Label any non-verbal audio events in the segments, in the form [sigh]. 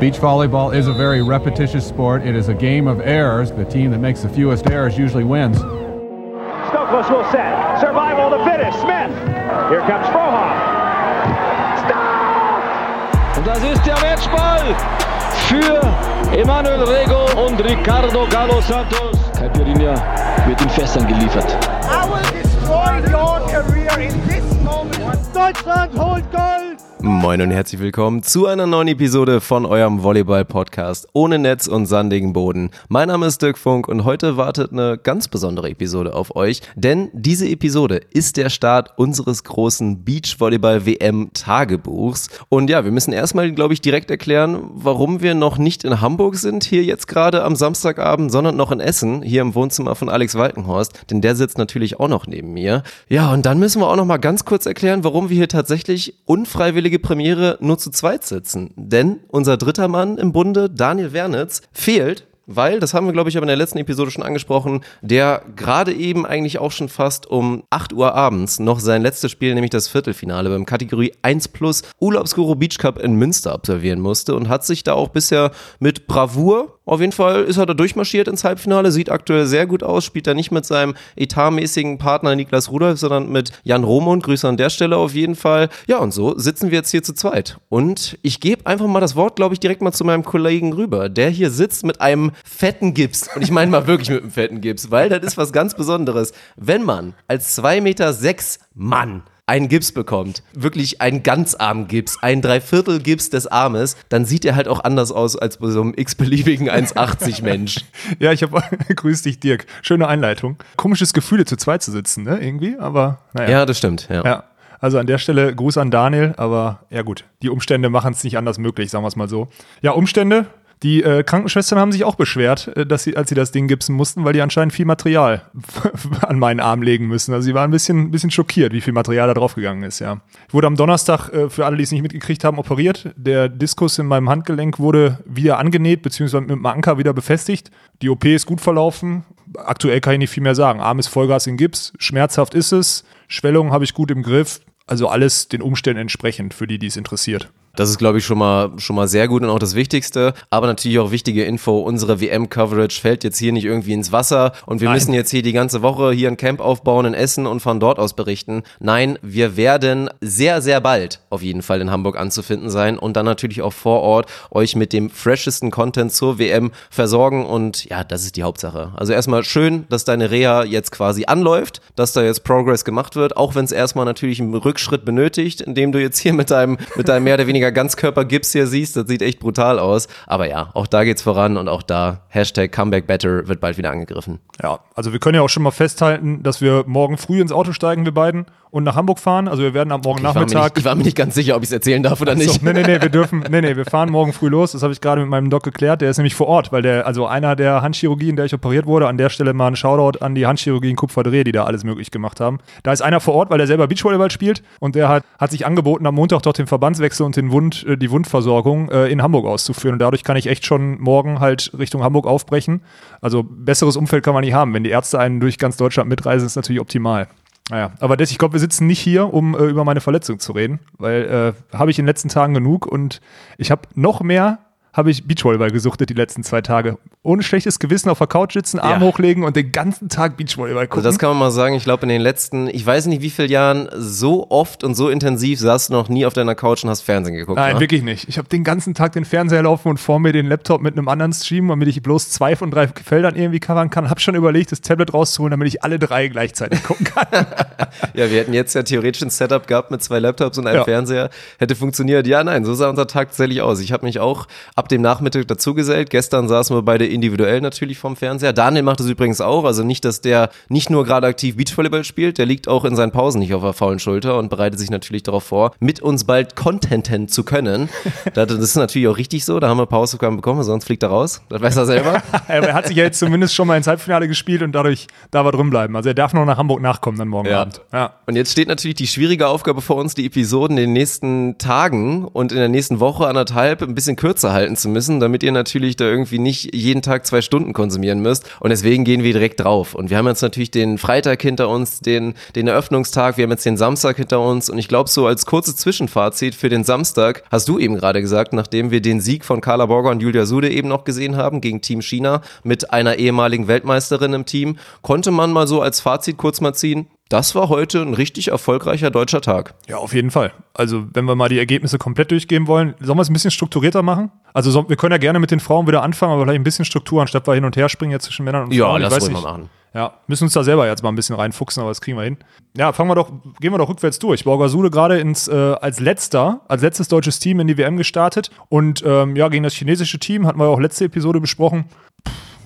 Beach volleyball is a very repetitious sport. It is a game of errors. The team that makes the fewest errors usually wins. Stokos will set. Survival of the fittest. Smith. Here comes Frohoff. Stop! Und das ist der Matchball für Emanuel Rego und Ricardo Galo Santos. Caipirinha wird in Fässern geliefert. I will destroy your career in this moment. Deutschland holt Gold! Moin und herzlich willkommen zu einer neuen Episode von eurem Volleyball-Podcast ohne Netz und sandigen Boden. Mein Name ist Dirk Funk und heute wartet eine ganz besondere Episode auf euch, denn diese Episode ist der Start unseres großen Beachvolleyball-WM-Tagebuchs. Und ja, wir müssen erstmal, glaube ich, direkt erklären, warum wir noch nicht in Hamburg sind, hier jetzt gerade am Samstagabend, sondern noch in Essen, hier im Wohnzimmer von Alex Walkenhorst, denn der sitzt natürlich auch noch neben mir. Ja, und dann müssen wir auch noch mal ganz kurz erklären, warum wir hier tatsächlich unfreiwillige Premiere nur zu zweit sitzen. Denn unser dritter Mann im Bunde, Daniel Wernitz, fehlt weil, das haben wir, glaube ich, aber in der letzten Episode schon angesprochen, der gerade eben eigentlich auch schon fast um 8 Uhr abends noch sein letztes Spiel, nämlich das Viertelfinale beim Kategorie 1 Plus Urlaubsguru Beach Cup in Münster absolvieren musste und hat sich da auch bisher mit Bravour auf jeden Fall ist er da durchmarschiert ins Halbfinale, sieht aktuell sehr gut aus, spielt da nicht mit seinem etatmäßigen Partner Niklas Rudolf, sondern mit Jan Romund. Grüße an der Stelle auf jeden Fall. Ja, und so sitzen wir jetzt hier zu zweit. Und ich gebe einfach mal das Wort, glaube ich, direkt mal zu meinem Kollegen rüber, der hier sitzt mit einem fetten Gips. Und ich meine mal wirklich mit einem fetten Gips, weil das ist was ganz Besonderes. Wenn man als 2,6 Meter sechs Mann einen Gips bekommt, wirklich einen Ganzarm-Gips, ein Dreiviertel-Gips des Armes, dann sieht er halt auch anders aus als bei so einem x-beliebigen 1,80 Mensch. [laughs] ja, ich habe [laughs] grüß dich, Dirk. Schöne Einleitung. Komisches Gefühl, zu zweit zu sitzen, ne? Irgendwie, aber naja. Ja, das stimmt, ja. ja. Also an der Stelle Gruß an Daniel, aber ja gut, die Umstände machen es nicht anders möglich, sagen wir es mal so. Ja, Umstände, die äh, Krankenschwestern haben sich auch beschwert, äh, dass sie, als sie das Ding gipsen mussten, weil die anscheinend viel Material [laughs] an meinen Arm legen müssen. Also sie waren ein bisschen, bisschen schockiert, wie viel Material da draufgegangen ist, ja. Ich wurde am Donnerstag, äh, für alle, die es nicht mitgekriegt haben, operiert. Der Diskus in meinem Handgelenk wurde wieder angenäht, beziehungsweise mit dem Anker wieder befestigt. Die OP ist gut verlaufen. Aktuell kann ich nicht viel mehr sagen. Arm ist Vollgas in Gips. Schmerzhaft ist es. Schwellung habe ich gut im Griff. Also alles den Umständen entsprechend, für die, die es interessiert. Das ist, glaube ich, schon mal, schon mal sehr gut und auch das Wichtigste. Aber natürlich auch wichtige Info, unsere WM-Coverage fällt jetzt hier nicht irgendwie ins Wasser und wir Nein. müssen jetzt hier die ganze Woche hier ein Camp aufbauen in Essen und von dort aus berichten. Nein, wir werden sehr, sehr bald auf jeden Fall in Hamburg anzufinden sein und dann natürlich auch vor Ort euch mit dem freshesten Content zur WM versorgen und ja, das ist die Hauptsache. Also erstmal schön, dass deine Reha jetzt quasi anläuft, dass da jetzt Progress gemacht wird, auch wenn es erstmal natürlich einen Rückschritt benötigt, indem du jetzt hier mit deinem, mit deinem mehr oder weniger Ganzkörpergips hier siehst, das sieht echt brutal aus. Aber ja, auch da geht's voran und auch da Hashtag Comeback Better wird bald wieder angegriffen. Ja, also wir können ja auch schon mal festhalten, dass wir morgen früh ins Auto steigen, wir beiden, und nach Hamburg fahren. Also wir werden am morgen ich Nachmittag. Nicht, ich war mir nicht ganz sicher, ob ich es erzählen darf oder nicht. So, nee, nee, nee, wir dürfen, nee, nee, wir fahren morgen früh los. Das habe ich gerade mit meinem Doc geklärt. Der ist nämlich vor Ort, weil der, also einer der Handchirurgien, in der ich operiert wurde, an der Stelle mal ein Shoutout an die Handchirurgie in Kupferdreh, die da alles möglich gemacht haben. Da ist einer vor Ort, weil der selber Beachvolleyball spielt und der hat, hat sich angeboten, am Montag doch den Verbandswechsel und den Wund, äh, die Wundversorgung äh, in Hamburg auszuführen. Und dadurch kann ich echt schon morgen halt Richtung Hamburg aufbrechen. Also besseres Umfeld kann man nicht haben. Wenn die Ärzte einen durch ganz Deutschland mitreisen, ist natürlich optimal. Naja, aber das, ich glaube, wir sitzen nicht hier, um äh, über meine Verletzung zu reden, weil äh, habe ich in den letzten Tagen genug und ich habe noch mehr habe ich Beachvolleyball gesuchtet die letzten zwei Tage. Ohne schlechtes Gewissen auf der Couch sitzen, Arm ja. hochlegen und den ganzen Tag Beachvolleyball gucken. Also das kann man mal sagen. Ich glaube, in den letzten, ich weiß nicht wie vielen Jahren, so oft und so intensiv saßt du noch nie auf deiner Couch und hast Fernsehen geguckt. Nein, ne? wirklich nicht. Ich habe den ganzen Tag den Fernseher laufen und vor mir den Laptop mit einem anderen Stream, damit ich bloß zwei von drei Feldern irgendwie covern kann. Habe schon überlegt, das Tablet rauszuholen, damit ich alle drei gleichzeitig gucken kann. [laughs] ja, wir hätten jetzt ja theoretisch ein Setup gehabt mit zwei Laptops und einem ja. Fernseher. Hätte funktioniert. Ja, nein, so sah unser Tag tatsächlich aus. Ich habe mich auch ab dem Nachmittag dazu dazugesellt. Gestern saßen wir beide individuell natürlich vom Fernseher. Daniel macht es übrigens auch. Also nicht, dass der nicht nur gerade aktiv Beachvolleyball spielt, der liegt auch in seinen Pausen nicht auf der faulen Schulter und bereitet sich natürlich darauf vor, mit uns bald contenten zu können. [laughs] das ist natürlich auch richtig so. Da haben wir Pausaufgaben bekommen, sonst fliegt er raus. Das weiß er selber. [laughs] er hat sich ja jetzt zumindest schon mal ins Halbfinale gespielt und dadurch darf er drin bleiben. Also er darf noch nach Hamburg nachkommen dann morgen ja. Abend. Ja. Und jetzt steht natürlich die schwierige Aufgabe vor uns, die Episoden in den nächsten Tagen und in der nächsten Woche, anderthalb, ein bisschen kürzer halten durchhalten zu müssen, damit ihr natürlich da irgendwie nicht jeden Tag zwei Stunden konsumieren müsst. Und deswegen gehen wir direkt drauf. Und wir haben jetzt natürlich den Freitag hinter uns, den, den Eröffnungstag, wir haben jetzt den Samstag hinter uns. Und ich glaube, so als kurzes Zwischenfazit für den Samstag hast du eben gerade gesagt, nachdem wir den Sieg von Carla Borger und Julia Sude eben noch gesehen haben gegen Team China mit einer ehemaligen Weltmeisterin im Team, konnte man mal so als Fazit kurz mal ziehen, das war heute ein richtig erfolgreicher deutscher Tag. Ja, auf jeden Fall. Also, wenn wir mal die Ergebnisse komplett durchgehen wollen, sollen wir es ein bisschen strukturierter machen? Also, so, wir können ja gerne mit den Frauen wieder anfangen, aber vielleicht ein bisschen Struktur, anstatt wir hin und her springen jetzt zwischen Männern und Ja, Frauen. Weiß ruhig nicht. mal machen. Ja, müssen uns da selber jetzt mal ein bisschen reinfuchsen, aber das kriegen wir hin. Ja, fangen wir doch, gehen wir doch rückwärts durch. Borgasude gerade ins, äh, als letzter, als letztes deutsches Team in die WM gestartet und ähm, ja, gegen das chinesische Team hatten wir auch letzte Episode besprochen.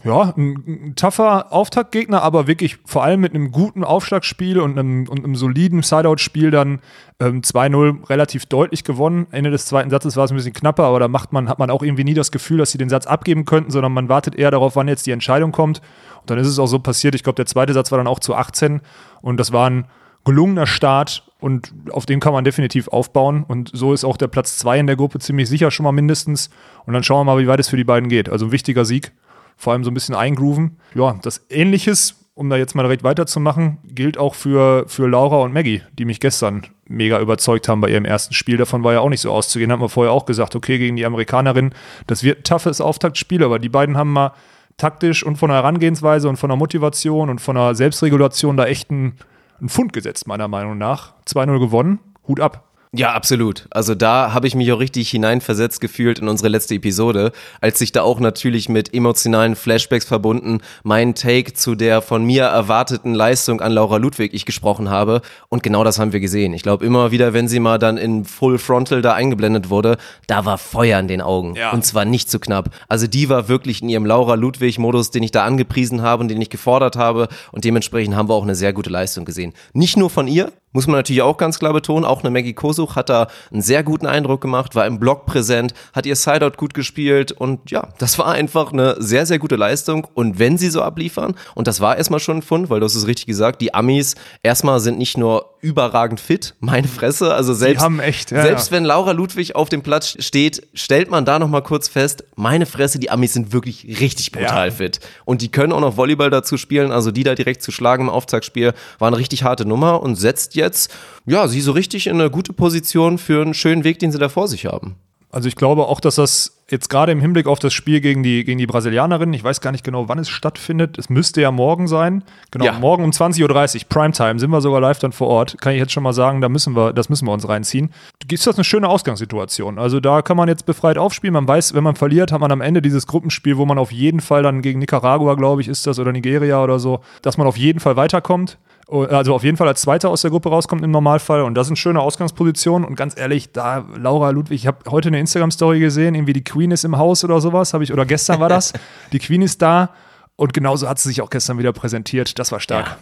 Ja, ein, ein tougher Auftaktgegner, aber wirklich vor allem mit einem guten Aufschlagspiel und einem, und einem soliden Sideout-Spiel dann ähm, 2-0 relativ deutlich gewonnen. Ende des zweiten Satzes war es ein bisschen knapper, aber da macht man, hat man auch irgendwie nie das Gefühl, dass sie den Satz abgeben könnten, sondern man wartet eher darauf, wann jetzt die Entscheidung kommt. Und dann ist es auch so passiert. Ich glaube, der zweite Satz war dann auch zu 18 und das war ein gelungener Start und auf dem kann man definitiv aufbauen. Und so ist auch der Platz 2 in der Gruppe ziemlich sicher schon mal mindestens. Und dann schauen wir mal, wie weit es für die beiden geht. Also ein wichtiger Sieg, vor allem so ein bisschen eingrooven. Ja, das Ähnliches, um da jetzt mal direkt weiterzumachen, gilt auch für, für Laura und Maggie, die mich gestern mega überzeugt haben bei ihrem ersten Spiel. Davon war ja auch nicht so auszugehen. Haben wir vorher auch gesagt, okay, gegen die Amerikanerin, das wird ein toughes Auftaktspiel, aber die beiden haben mal taktisch und von der Herangehensweise und von der Motivation und von der Selbstregulation da echt einen, einen Fund gesetzt, meiner Meinung nach. 2-0 gewonnen, Hut ab. Ja, absolut. Also da habe ich mich auch richtig hineinversetzt gefühlt in unsere letzte Episode, als sich da auch natürlich mit emotionalen Flashbacks verbunden mein Take zu der von mir erwarteten Leistung an Laura Ludwig ich gesprochen habe. Und genau das haben wir gesehen. Ich glaube immer wieder, wenn sie mal dann in Full Frontal da eingeblendet wurde, da war Feuer in den Augen. Ja. Und zwar nicht zu knapp. Also die war wirklich in ihrem Laura Ludwig-Modus, den ich da angepriesen habe und den ich gefordert habe. Und dementsprechend haben wir auch eine sehr gute Leistung gesehen. Nicht nur von ihr, muss man natürlich auch ganz klar betonen, auch eine Maggie Kosuch hat da einen sehr guten Eindruck gemacht, war im Block präsent, hat ihr Sideout gut gespielt und ja, das war einfach eine sehr, sehr gute Leistung. Und wenn sie so abliefern, und das war erstmal schon ein Fund, weil du hast es richtig gesagt, die Amis erstmal sind nicht nur überragend fit, meine Fresse, also selbst, echt, ja, selbst ja. wenn Laura Ludwig auf dem Platz steht, stellt man da nochmal kurz fest, meine Fresse, die Amis sind wirklich richtig brutal Ja. fit und die können auch noch Volleyball dazu spielen, also die da direkt zu schlagen im Auftaktspiel war eine richtig harte Nummer und setzt jetzt, ja, sie so richtig in eine gute Position für einen schönen Weg, den sie da vor sich haben. Also ich glaube auch, dass das jetzt gerade im Hinblick auf das Spiel gegen die, gegen die Brasilianerin, ich weiß gar nicht genau, wann es stattfindet, es müsste ja morgen sein. Genau, Ja. morgen um 20.30 Uhr, Primetime, sind wir sogar live dann vor Ort. Kann ich jetzt schon mal sagen, da müssen wir, das müssen wir uns reinziehen. Ist das eine schöne Ausgangssituation? Also da kann man jetzt befreit aufspielen. Man weiß, wenn man verliert, hat man am Ende dieses Gruppenspiel, wo man auf jeden Fall dann gegen Nicaragua, glaube ich, ist das, oder Nigeria oder so, dass man auf jeden Fall weiterkommt. Also auf jeden Fall als Zweiter aus der Gruppe rauskommt im Normalfall. Und das sind schöne Ausgangspositionen. Und ganz ehrlich, da Laura Ludwig, ich habe heute eine Instagram-Story gesehen, irgendwie die Queen ist im Haus oder sowas, habe ich, oder gestern war das. [laughs] die Queen ist da. Und genauso hat sie sich auch gestern wieder präsentiert. Das war stark. Ja.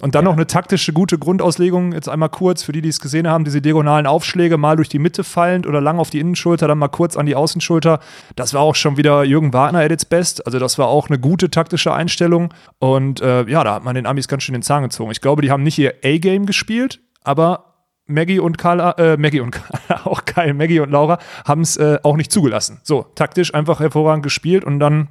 Und dann noch eine taktische, gute Grundauslegung, jetzt einmal kurz, für die, die es gesehen haben, diese diagonalen Aufschläge, mal durch die Mitte fallend oder lang auf die Innenschulter, dann mal kurz an die Außenschulter. Das war auch schon wieder Jürgen Wagner at its best. Also das war auch eine gute taktische Einstellung. Und äh, ja, da hat man den Amis ganz schön den Zahn gezogen. Ich glaube, die haben nicht ihr A-Game gespielt, aber Maggie und Carla, äh, Maggie und Carla, [laughs] auch geil, Maggie und Laura haben es äh, auch nicht zugelassen. So, taktisch einfach hervorragend gespielt und dann,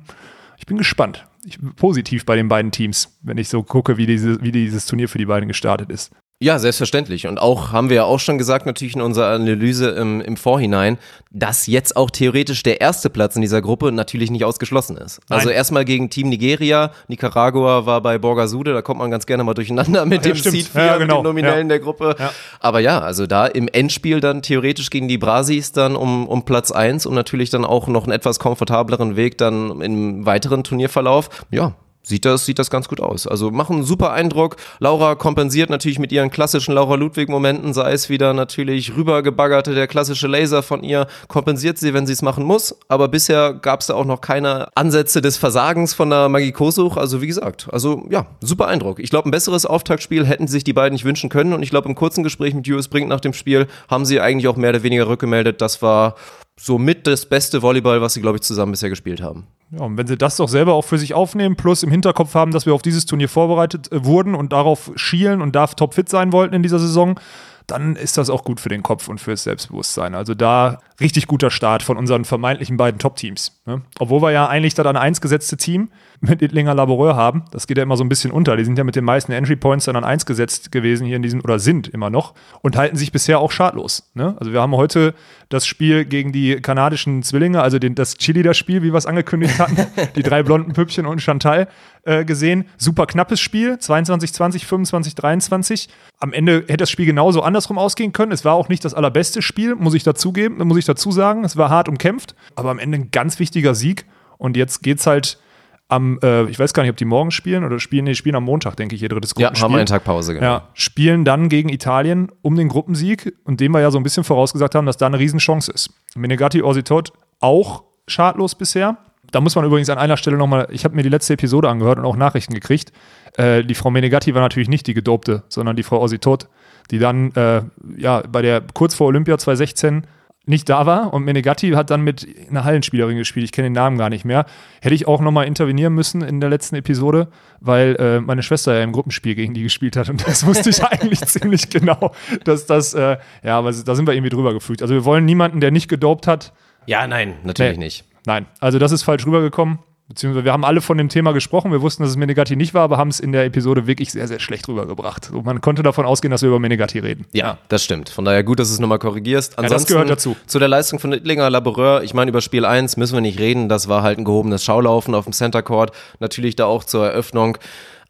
ich bin gespannt. Positiv bei den beiden Teams, wenn ich so gucke, wie, diese, wie dieses Turnier für die beiden gestartet ist. Ja, selbstverständlich. Und auch haben wir ja auch schon gesagt, natürlich in unserer Analyse im, im Vorhinein, dass jetzt auch theoretisch der erste Platz in dieser Gruppe natürlich nicht ausgeschlossen ist. Also Nein. erstmal gegen Team Nigeria, Nicaragua war bei Borgasude, da kommt man ganz gerne mal durcheinander mit Ja, dem stimmt. Seed 4, Ja, mit genau. dem Nominellen Ja. der Gruppe. Aber ja, also da im Endspiel dann theoretisch gegen die Brasis dann um, um Platz 1 und natürlich dann auch noch einen etwas komfortableren Weg dann im weiteren Turnierverlauf. Ja, sieht das, sieht das ganz gut aus. Also machen einen super Eindruck. Laura kompensiert natürlich mit ihren klassischen Laura Ludwig-Momenten, sei es wieder natürlich rübergebaggerte, der klassische Laser von ihr, kompensiert sie, wenn sie es machen muss. Aber bisher gab es da auch noch keine Ansätze des Versagens von der Magie Kosuch. Also wie gesagt, also ja, super Eindruck. Ich glaube, ein besseres Auftaktspiel hätten sich die beiden nicht wünschen können. Und ich glaube, im kurzen Gespräch mit US Brink nach dem Spiel haben sie eigentlich auch mehr oder weniger rückgemeldet, das war somit das beste Volleyball, was sie, glaube ich, zusammen bisher gespielt haben. Ja, und wenn sie das doch selber auch für sich aufnehmen, plus im Hinterkopf haben, dass wir auf dieses Turnier vorbereitet äh, wurden und darauf schielen und da topfit sein wollten in dieser Saison, dann ist das auch gut für den Kopf und fürs Selbstbewusstsein. Also da richtig guter Start von unseren vermeintlichen beiden Top-Teams. Ne? Obwohl wir ja eigentlich das an eins gesetzte Team mit Ittlinger Laboreur haben. Das geht ja immer so ein bisschen unter. Die sind ja mit den meisten Entry Points dann an eins gesetzt gewesen hier in diesem, oder sind immer noch und halten sich bisher auch schadlos. Ne? Also wir haben heute das Spiel gegen die kanadischen Zwillinge, also den, das Chili-Spiel, wie wir es angekündigt hatten, [laughs] die drei blonden Püppchen und Chantal äh, gesehen. Super knappes Spiel, 22, 20, 25, 23. Am Ende hätte das Spiel genauso andersrum ausgehen können. Es war auch nicht das allerbeste Spiel, muss ich dazugeben, muss ich dazu sagen. Es war hart umkämpft, aber am Ende ein ganz wichtiger Sieg. Und jetzt geht's halt am, äh, ich weiß gar nicht, ob die morgen spielen oder spielen, nee, spielen am Montag, denke ich, ihr drittes Gruppenspiel. Ja, haben wir einen Tag Pause, genau. Ja, spielen dann gegen Italien um den Gruppensieg und dem wir ja so ein bisschen vorausgesagt haben, dass da eine Riesenchance ist. Menegatti Orsitot auch schadlos bisher. Da muss man übrigens an einer Stelle nochmal, ich habe mir die letzte Episode angehört und auch Nachrichten gekriegt. Äh, die Frau Menegatti war natürlich nicht die Gedopte, sondern die Frau Orsitot, die dann äh, ja bei der kurz vor Olympia 2016 nicht da war und Menegatti hat dann mit einer Hallenspielerin gespielt, ich kenne den Namen gar nicht mehr. Hätte ich auch nochmal intervenieren müssen in der letzten Episode, weil äh, meine Schwester ja im Gruppenspiel gegen die gespielt hat und das wusste ich [laughs] eigentlich ziemlich genau, dass das, äh, ja, aber da sind wir irgendwie drüber geflügt. Also wir wollen niemanden, der nicht gedopt hat. Ja, nein, natürlich Nee. nicht. Nein, also das ist falsch rübergekommen. Beziehungsweise wir haben alle von dem Thema gesprochen. Wir wussten, dass es Menegatti nicht war, aber haben es in der Episode wirklich sehr, sehr schlecht rübergebracht. So, man konnte davon ausgehen, dass wir über Menegatti reden. Ja, das stimmt. Von daher gut, dass du es nochmal korrigierst. das gehört dazu. Zu der Leistung von Ittlinger Laboureur, ich meine, über Spiel 1 müssen wir nicht reden. Das war halt ein gehobenes Schaulaufen auf dem Center Court. Natürlich da auch zur Eröffnung.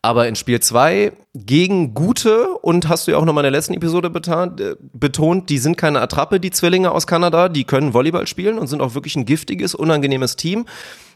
Aber in Spiel 2 gegen gute und hast du ja auch nochmal in der letzten Episode äh, betont, die sind keine Attrappe, die Zwillinge aus Kanada, die können Volleyball spielen und sind auch wirklich ein giftiges, unangenehmes Team.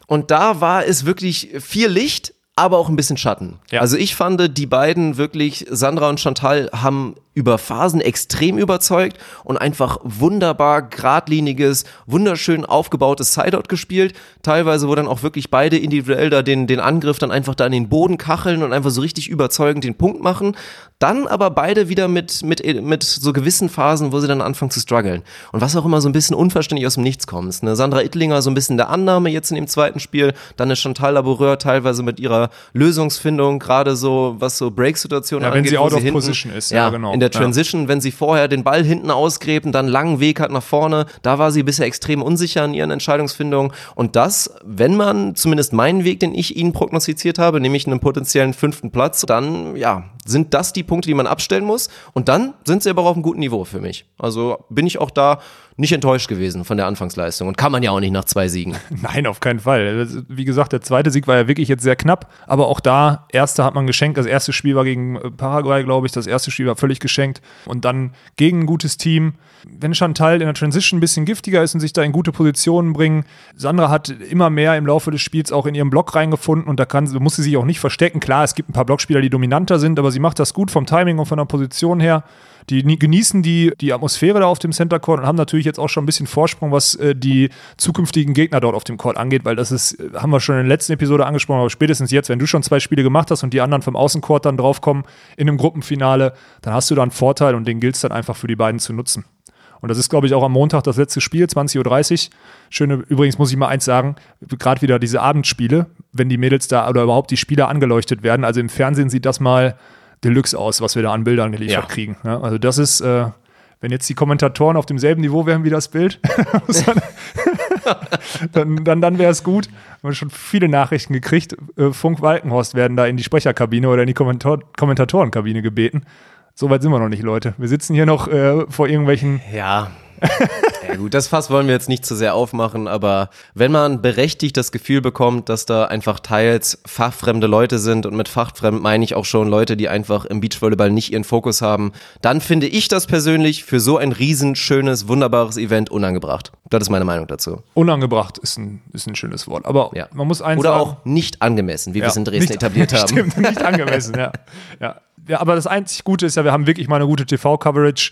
Und da war es wirklich viel Licht, aber auch ein bisschen Schatten. Ja. Also ich fand, die beiden wirklich, Sandra und Chantal, haben über Phasen extrem überzeugt und einfach wunderbar geradliniges, wunderschön aufgebautes Sideout gespielt. Teilweise, wo dann auch wirklich beide individuell da den, den Angriff dann einfach da in den Boden kacheln und einfach so richtig überzeugend den Punkt machen. Dann aber beide wieder mit, mit, mit so gewissen Phasen, wo sie dann anfangen zu strugglen. Und was auch immer so ein bisschen unverständlich aus dem Nichts kommt. Ne? Sandra Ittlinger so ein bisschen der Annahme jetzt in dem zweiten Spiel, dann ist Chantal Laboureur teilweise mit ihrer Lösungsfindung, gerade so, was so Break-Situationen Ja, wenn angeht. sie wo out of hinten- position ist, ja, genau. In der Ja. Transition, wenn sie vorher den Ball hinten ausgräbt, dann einen langen Weg hat nach vorne, da war sie bisher extrem unsicher in ihren Entscheidungsfindungen. Und das, wenn man zumindest meinen Weg, den ich ihnen prognostiziert habe, nämlich einen potenziellen fünften Platz, dann ja, sind das die Punkte, die man abstellen muss. Und dann sind sie aber auf einem guten Niveau für mich. Also bin ich auch da nicht enttäuscht gewesen von der Anfangsleistung. Und kann man ja auch nicht nach zwei Siegen. [laughs] Nein, auf keinen Fall. Das- Wie gesagt, der zweite Sieg war ja wirklich jetzt sehr knapp, aber auch da, erste hat man geschenkt. Das erste Spiel war gegen äh, Paraguay, glaube ich. Das erste Spiel war völlig geschenkt. Und dann gegen ein gutes Team. Wenn Chantal in der Transition ein bisschen giftiger ist und sich da in gute Positionen bringen, Sandra hat immer mehr im Laufe des Spiels auch in ihren Block reingefunden und da kann, muss sie sich auch nicht verstecken. Klar, es gibt ein paar Blockspieler, die dominanter sind, aber sie macht das gut vom Timing und von der Position her. Die nie- genießen die, die Atmosphäre da auf dem Center Court und haben natürlich jetzt auch schon ein bisschen Vorsprung, was äh, die zukünftigen Gegner dort auf dem Court angeht, weil das ist, äh, haben wir schon in der letzten Episode angesprochen, aber spätestens jetzt, wenn du schon zwei Spiele gemacht hast und die anderen vom Außencourt dann draufkommen in einem Gruppenfinale, dann hast du da einen Vorteil und den gilt es dann einfach für die beiden zu nutzen. Und das ist, glaube ich, auch am Montag das letzte Spiel, 20.30 Uhr. Schöne, übrigens muss ich mal eins sagen, gerade wieder diese Abendspiele, wenn die Mädels da oder überhaupt die Spieler angeleuchtet werden. Also im Fernsehen sieht das mal Deluxe aus, was wir da an Bildern geliefert Ja. kriegen. Ja, also das ist, äh, wenn jetzt die Kommentatoren auf demselben Niveau wären wie das Bild, [laughs] dann, dann, dann wäre es gut. Wir haben schon viele Nachrichten gekriegt. Äh, Funk Walkenhorst werden da in die Sprecherkabine oder in die Kommentator Kommentatorenkabine gebeten. Soweit sind wir noch nicht, Leute. Wir sitzen hier noch äh, vor irgendwelchen Ja. [laughs] Ja gut, das Fass wollen wir jetzt nicht zu sehr aufmachen, aber wenn man berechtigt das Gefühl bekommt, dass da einfach teils fachfremde Leute sind und mit fachfremd meine ich auch schon Leute, die einfach im Beachvolleyball nicht ihren Fokus haben, dann finde ich das persönlich für so ein riesen, schönes, wunderbares Event unangebracht. Das ist meine Meinung dazu. unangebracht ist ein, ist ein schönes Wort. Aber Ja. man muss eins Oder sagen, auch nicht angemessen, wie wir es in Dresden nicht- etabliert [laughs] haben. Stimmt, nicht angemessen, ja. ja. Ja, aber das einzig Gute ist ja, wir haben wirklich mal eine gute TV-Coverage.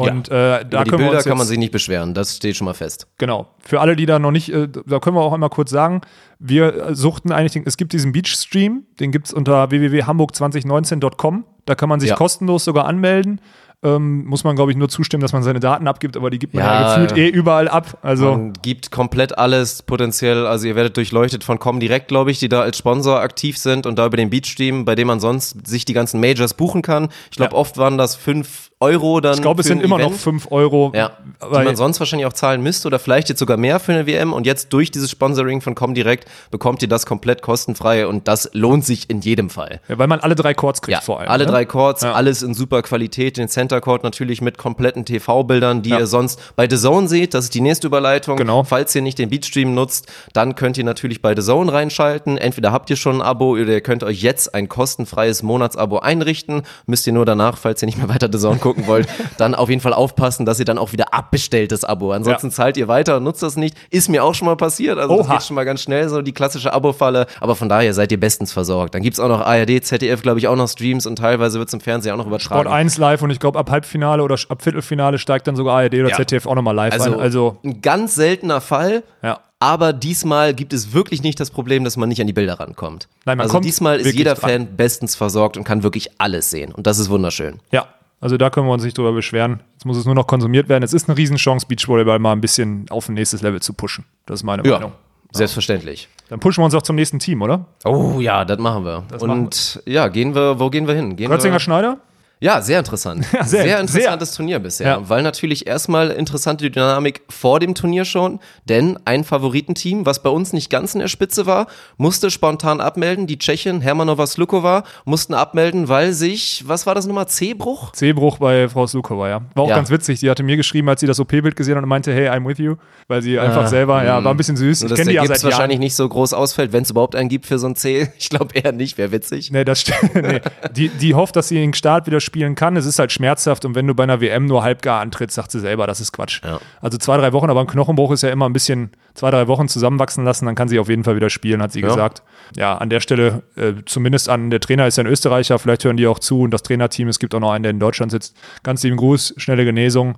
Und äh, da Über die können wir Bilder uns kann man sich nicht beschweren, das steht schon mal fest. Genau. Für alle, die da noch nicht, äh, da können wir auch einmal kurz sagen, wir äh, suchten eigentlich, den, es gibt diesen Beach-Stream, den gibt es unter www.hamburg2019.com. Da kann man sich Ja. kostenlos sogar anmelden. Ähm, muss man, glaube ich, nur zustimmen, dass man seine Daten abgibt, aber die gibt man ja, Ja, gefühlt ja. eh überall ab. Also, Man gibt komplett alles potenziell, also ihr werdet durchleuchtet von Comdirect, glaube ich, die da als Sponsor aktiv sind und da über den Beachstream, bei dem man sonst sich die ganzen Majors buchen kann. Ich glaube, Ja. oft waren das fünf Euro dann. Ich glaube, es sind immer noch Event. 5 Euro. Ja, weil- die man sonst wahrscheinlich auch zahlen müsste oder vielleicht jetzt sogar mehr für eine WM und jetzt durch dieses Sponsoring von Comdirect bekommt ihr das komplett kostenfrei und das lohnt sich in jedem Fall. Ja, weil man alle drei Chords kriegt Ja, vor allem. alle ne? drei Chords, Ja. alles in super Qualität, den Center Chord natürlich mit kompletten TV-Bildern, die ihr sonst bei The Zone seht, das ist die nächste Überleitung. Genau. Falls ihr nicht den Beatstream nutzt, dann könnt ihr natürlich bei The Zone reinschalten. Entweder habt ihr schon ein Abo oder ihr könnt euch jetzt ein kostenfreies Monatsabo einrichten. Müsst ihr nur danach, falls ihr nicht mehr weiter The Zone gucken wollt, dann auf jeden Fall aufpassen, dass ihr dann auch wieder abbestellt das Abo. Ansonsten Ja. zahlt ihr weiter und nutzt das nicht. Ist mir auch schon mal passiert. Also das Oha. geht schon mal ganz schnell, so die klassische Abo-Falle. Aber von daher seid ihr bestens versorgt. Dann gibt's auch noch ARD, ZDF, glaube ich, auch noch Streams und teilweise wird's im Fernsehen auch noch übertragen. Sport 1 live und ich glaube, ab Halbfinale oder ab Viertelfinale steigt dann sogar ARD oder Ja. ZDF auch nochmal live Also, ein. Also, ein ganz seltener Fall. ja. Aber diesmal gibt es wirklich nicht das Problem, dass man nicht an die Bilder rankommt. Nein, man also kommt diesmal ist jeder dran. Fan bestens versorgt und kann wirklich alles sehen. Und das ist wunderschön. Ja, also da können wir uns nicht drüber beschweren. Jetzt muss es nur noch konsumiert werden. Es ist eine Riesenchance, Beachvolleyball mal ein bisschen auf ein nächstes Level zu pushen. Das ist meine Meinung. selbstverständlich. Dann pushen wir uns auch zum nächsten Team, oder? Oh ja, das machen wir. machen und ja, gehen wir, wo gehen wir hin? Gehen wir, Schneider? Ja, sehr interessant. [laughs] sehr- sehr, interessantes Turnier bisher. Ja. Weil natürlich erstmal interessante Dynamik vor dem Turnier schon, denn ein Favoritenteam, was bei uns nicht ganz in der Spitze war, musste spontan abmelden. Die Tschechin Hermanova Slukova mussten abmelden, weil sich, was war das nochmal, C-Bruch? C-Bruch bei Frau Slukova, ja. War auch Ja. ganz witzig. Die hatte mir geschrieben, als sie das OP-Bild gesehen hat und meinte, hey, I'm with you. Weil sie einfach selber, ja, war ein bisschen süß. Nur, Ich kenne die ja seit Jahren. wahrscheinlich nicht so groß ausfällt, wenn es überhaupt einen gibt für so ein C. [laughs] Ich glaube eher nicht, wäre witzig. Nee, das stimmt. [laughs] nee. Die, die hofft, dass sie den Start wieder spielen kann. Es ist halt schmerzhaft und wenn du bei einer WM nur halbgar antrittst, sagt sie selber, das ist Quatsch. Ja. Also zwei, drei Wochen, aber ein Knochenbruch ist ja immer ein bisschen zwei, drei Wochen zusammenwachsen lassen, dann kann sie auf jeden Fall wieder spielen, hat sie Ja. gesagt. Ja, an der Stelle, äh, zumindest an, der Trainer ist ja ein Österreicher, vielleicht hören die auch zu und das Trainerteam, es gibt auch noch einen, der in Deutschland sitzt. Ganz lieben Gruß, schnelle Genesung.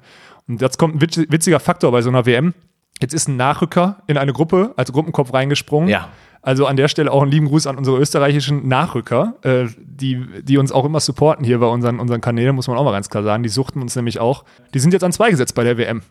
Und jetzt kommt ein witz- witziger Faktor bei so einer WM. Jetzt ist ein Nachrücker in eine Gruppe als Gruppenkopf reingesprungen. Ja. Also an der Stelle auch einen lieben Gruß an unsere österreichischen Nachrücker, äh, die, die uns auch immer supporten hier bei unseren, unseren Kanälen, muss man auch mal ganz klar sagen. Die suchten uns nämlich auch. Die sind jetzt an zwei gesetzt bei der WM.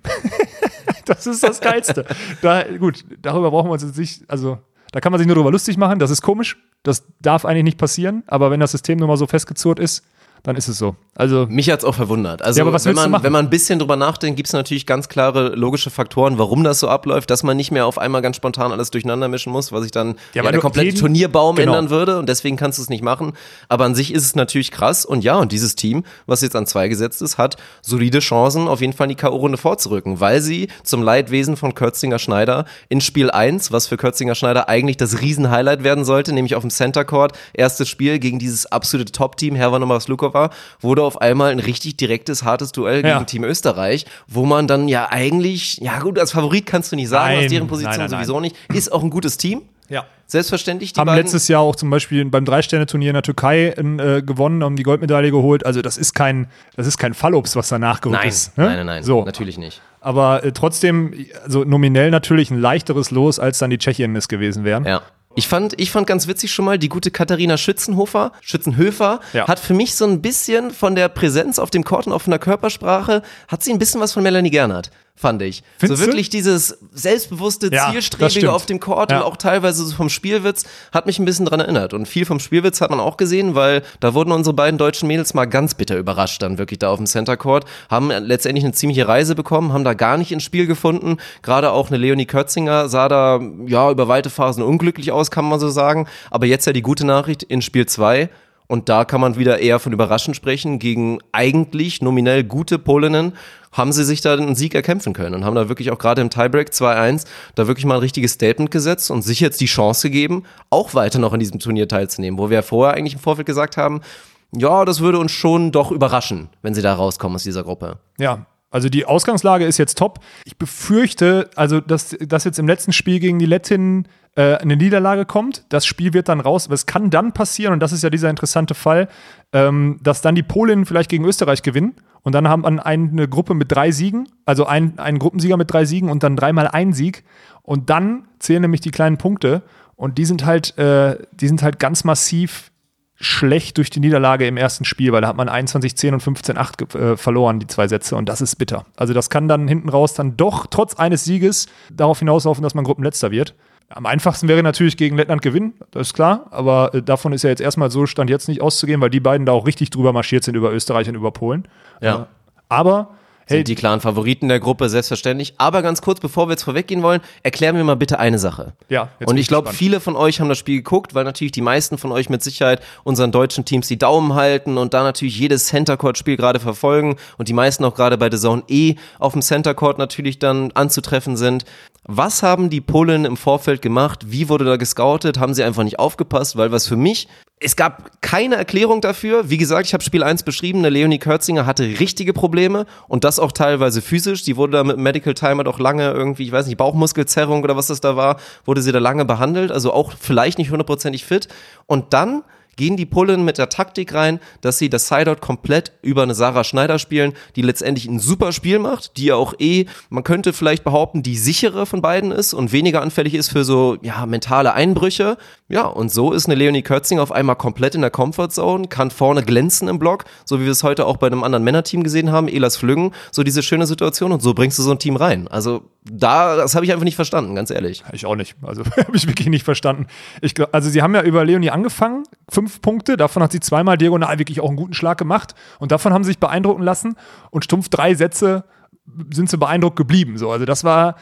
[laughs] das ist das Geilste. Da, gut, darüber brauchen wir uns jetzt nicht, also da kann man sich nur drüber lustig machen. Das ist komisch. Das darf eigentlich nicht passieren. Aber wenn das System nun mal so festgezurrt ist, dann ist es so. Also Mich hat's auch verwundert. Also Ja, aber was wenn man, wenn man ein bisschen drüber nachdenkt, gibt's natürlich ganz klare logische Faktoren, warum das so abläuft, dass man nicht mehr auf einmal ganz spontan alles durcheinander mischen muss, was sich dann ja, weil der komplette jeden- Turnierbaum Genau. ändern würde und deswegen kannst du es nicht machen. Aber an sich ist es natürlich krass und ja, und dieses Team, was jetzt an zwei gesetzt ist, hat solide Chancen, auf jeden Fall in die K.O.-Runde vorzurücken, weil sie zum Leidwesen von Kötzinger Schneider in Spiel 1, was für Kötzinger Schneider eigentlich das Riesen-Highlight werden sollte, nämlich auf dem Center Court, erstes Spiel gegen dieses absolute Top-Team, Slukova, wurde auf einmal ein richtig direktes, hartes Duell Ja. gegen Team Österreich, wo man dann ja eigentlich, ja gut, als Favorit kannst du nicht sagen, Nein, aus deren Position nein, nein, sowieso nicht, ist auch ein gutes Team. ja. Selbstverständlich, die haben beiden. letztes Jahr auch zum Beispiel beim Drei-Sterne-Turnier in der Türkei äh, gewonnen, haben die Goldmedaille geholt. Also das ist kein, das ist kein Fallobst, was danach gerückt nein, ist. ne? nein, nein, nein, So. natürlich nicht. Aber äh, trotzdem, also nominell natürlich ein leichteres Los, als dann die Tschechinnen es gewesen wären. Ja. Ich fand, ich fand ganz witzig schon mal, die gute Katharina Schützenhofer, Schützenhöfer, Ja. hat für mich so ein bisschen von der Präsenz auf dem Court und von der Körpersprache, hat sie ein bisschen was von Melanie Gernhardt, fand ich. Findest so du? wirklich dieses selbstbewusste, Ja, zielstrebige auf dem Court Ja. und auch teilweise so vom Spielwitz, hat mich ein bisschen dran erinnert. Und viel vom Spielwitz hat man auch gesehen, weil da wurden unsere beiden deutschen Mädels mal ganz bitter überrascht dann wirklich da auf dem Center Court, haben letztendlich eine ziemliche Reise bekommen, haben da gar nicht ins Spiel gefunden. Gerade auch eine Leonie Kötzinger sah da ja über weite Phasen unglücklich aus, kann man so sagen. Aber jetzt ja die gute Nachricht in Spiel 2. Und da kann man wieder eher von Überraschen sprechen. Gegen eigentlich nominell gute Polinnen haben sie sich da einen Sieg erkämpfen können und haben da wirklich auch gerade im Tiebreak 2-1 da wirklich mal ein richtiges Statement gesetzt und sich jetzt die Chance gegeben, auch weiter noch in diesem Turnier teilzunehmen, wo wir ja vorher eigentlich im Vorfeld gesagt haben, ja, das würde uns schon doch überraschen, wenn sie da rauskommen aus dieser Gruppe. Ja, also die Ausgangslage ist jetzt top. Ich befürchte, also dass, dass jetzt im letzten Spiel gegen die Lettinnen äh, eine Niederlage kommt. Das Spiel wird dann raus. Aber es kann dann passieren, und das ist ja dieser interessante Fall, ähm, dass dann die Polinnen vielleicht gegen Österreich gewinnen. Und dann haben man eine Gruppe mit drei Siegen, also ein, einen Gruppensieger mit drei Siegen und dann dreimal ein Sieg. Und dann zählen nämlich die kleinen Punkte. Und die sind halt, äh, die sind halt ganz massiv schlecht durch die Niederlage im ersten Spiel, weil da hat man 21-10 und 15-8 ge- äh, verloren, die zwei Sätze, und das ist bitter. Also das kann dann hinten raus dann doch trotz eines Sieges darauf hinauslaufen, dass man Gruppenletzter wird. Am einfachsten wäre natürlich gegen Lettland gewinnen, das ist klar, aber äh, davon ist ja jetzt erstmal so Stand jetzt nicht auszugehen, weil die beiden da auch richtig drüber marschiert sind über Österreich und über Polen. Ja. Aber Sind die klaren Favoriten der Gruppe, selbstverständlich. Aber ganz kurz, bevor wir jetzt vorweggehen wollen, erklären wir mal bitte eine Sache. Ja, Und ich glaube, viele von euch haben das Spiel geguckt, weil natürlich die meisten von euch mit Sicherheit unseren deutschen Teams die Daumen halten und da natürlich jedes Center Court Spiel gerade verfolgen und die meisten auch gerade bei The Zone E auf dem Center Court natürlich dann anzutreffen sind. Was haben die Polen im Vorfeld gemacht? Wie wurde da gescoutet? Haben sie einfach nicht aufgepasst? Weil was für mich, es gab keine Erklärung dafür. Wie gesagt, ich habe Spiel 1 beschrieben, eine Leonie Kürzinger hatte richtige Probleme und das auch teilweise physisch. Sie wurde da mit Medical Timer doch lange irgendwie, ich weiß nicht, Bauchmuskelzerrung oder was das da war, wurde sie da lange behandelt, also auch vielleicht nicht hundertprozentig fit. Und dann gehen die Pullen mit der Taktik rein, dass sie das Sideout komplett über eine Sarah Schneider spielen, die letztendlich ein super Spiel macht, die ja auch eh, man könnte vielleicht behaupten, die sichere von beiden ist und weniger anfällig ist für so, ja, mentale Einbrüche. Ja, und so ist eine Leonie Kötzing auf einmal komplett in der Comfortzone, kann vorne glänzen im Block, so wie wir es heute auch bei einem anderen Männerteam gesehen haben, Elas Flüggen, so diese schöne Situation und so bringst du so ein Team rein. Also da, das habe ich einfach nicht verstanden, ganz ehrlich. Ich auch nicht. Also [laughs] habe ich wirklich nicht verstanden. Ich, also sie haben ja über Leonie angefangen, fünf Punkte. Davon hat sie zweimal diagonal wirklich auch einen guten Schlag gemacht. Und davon haben sie sich beeindrucken lassen. Und stumpf drei Sätze sind sie beeindruckt geblieben. So, also das war,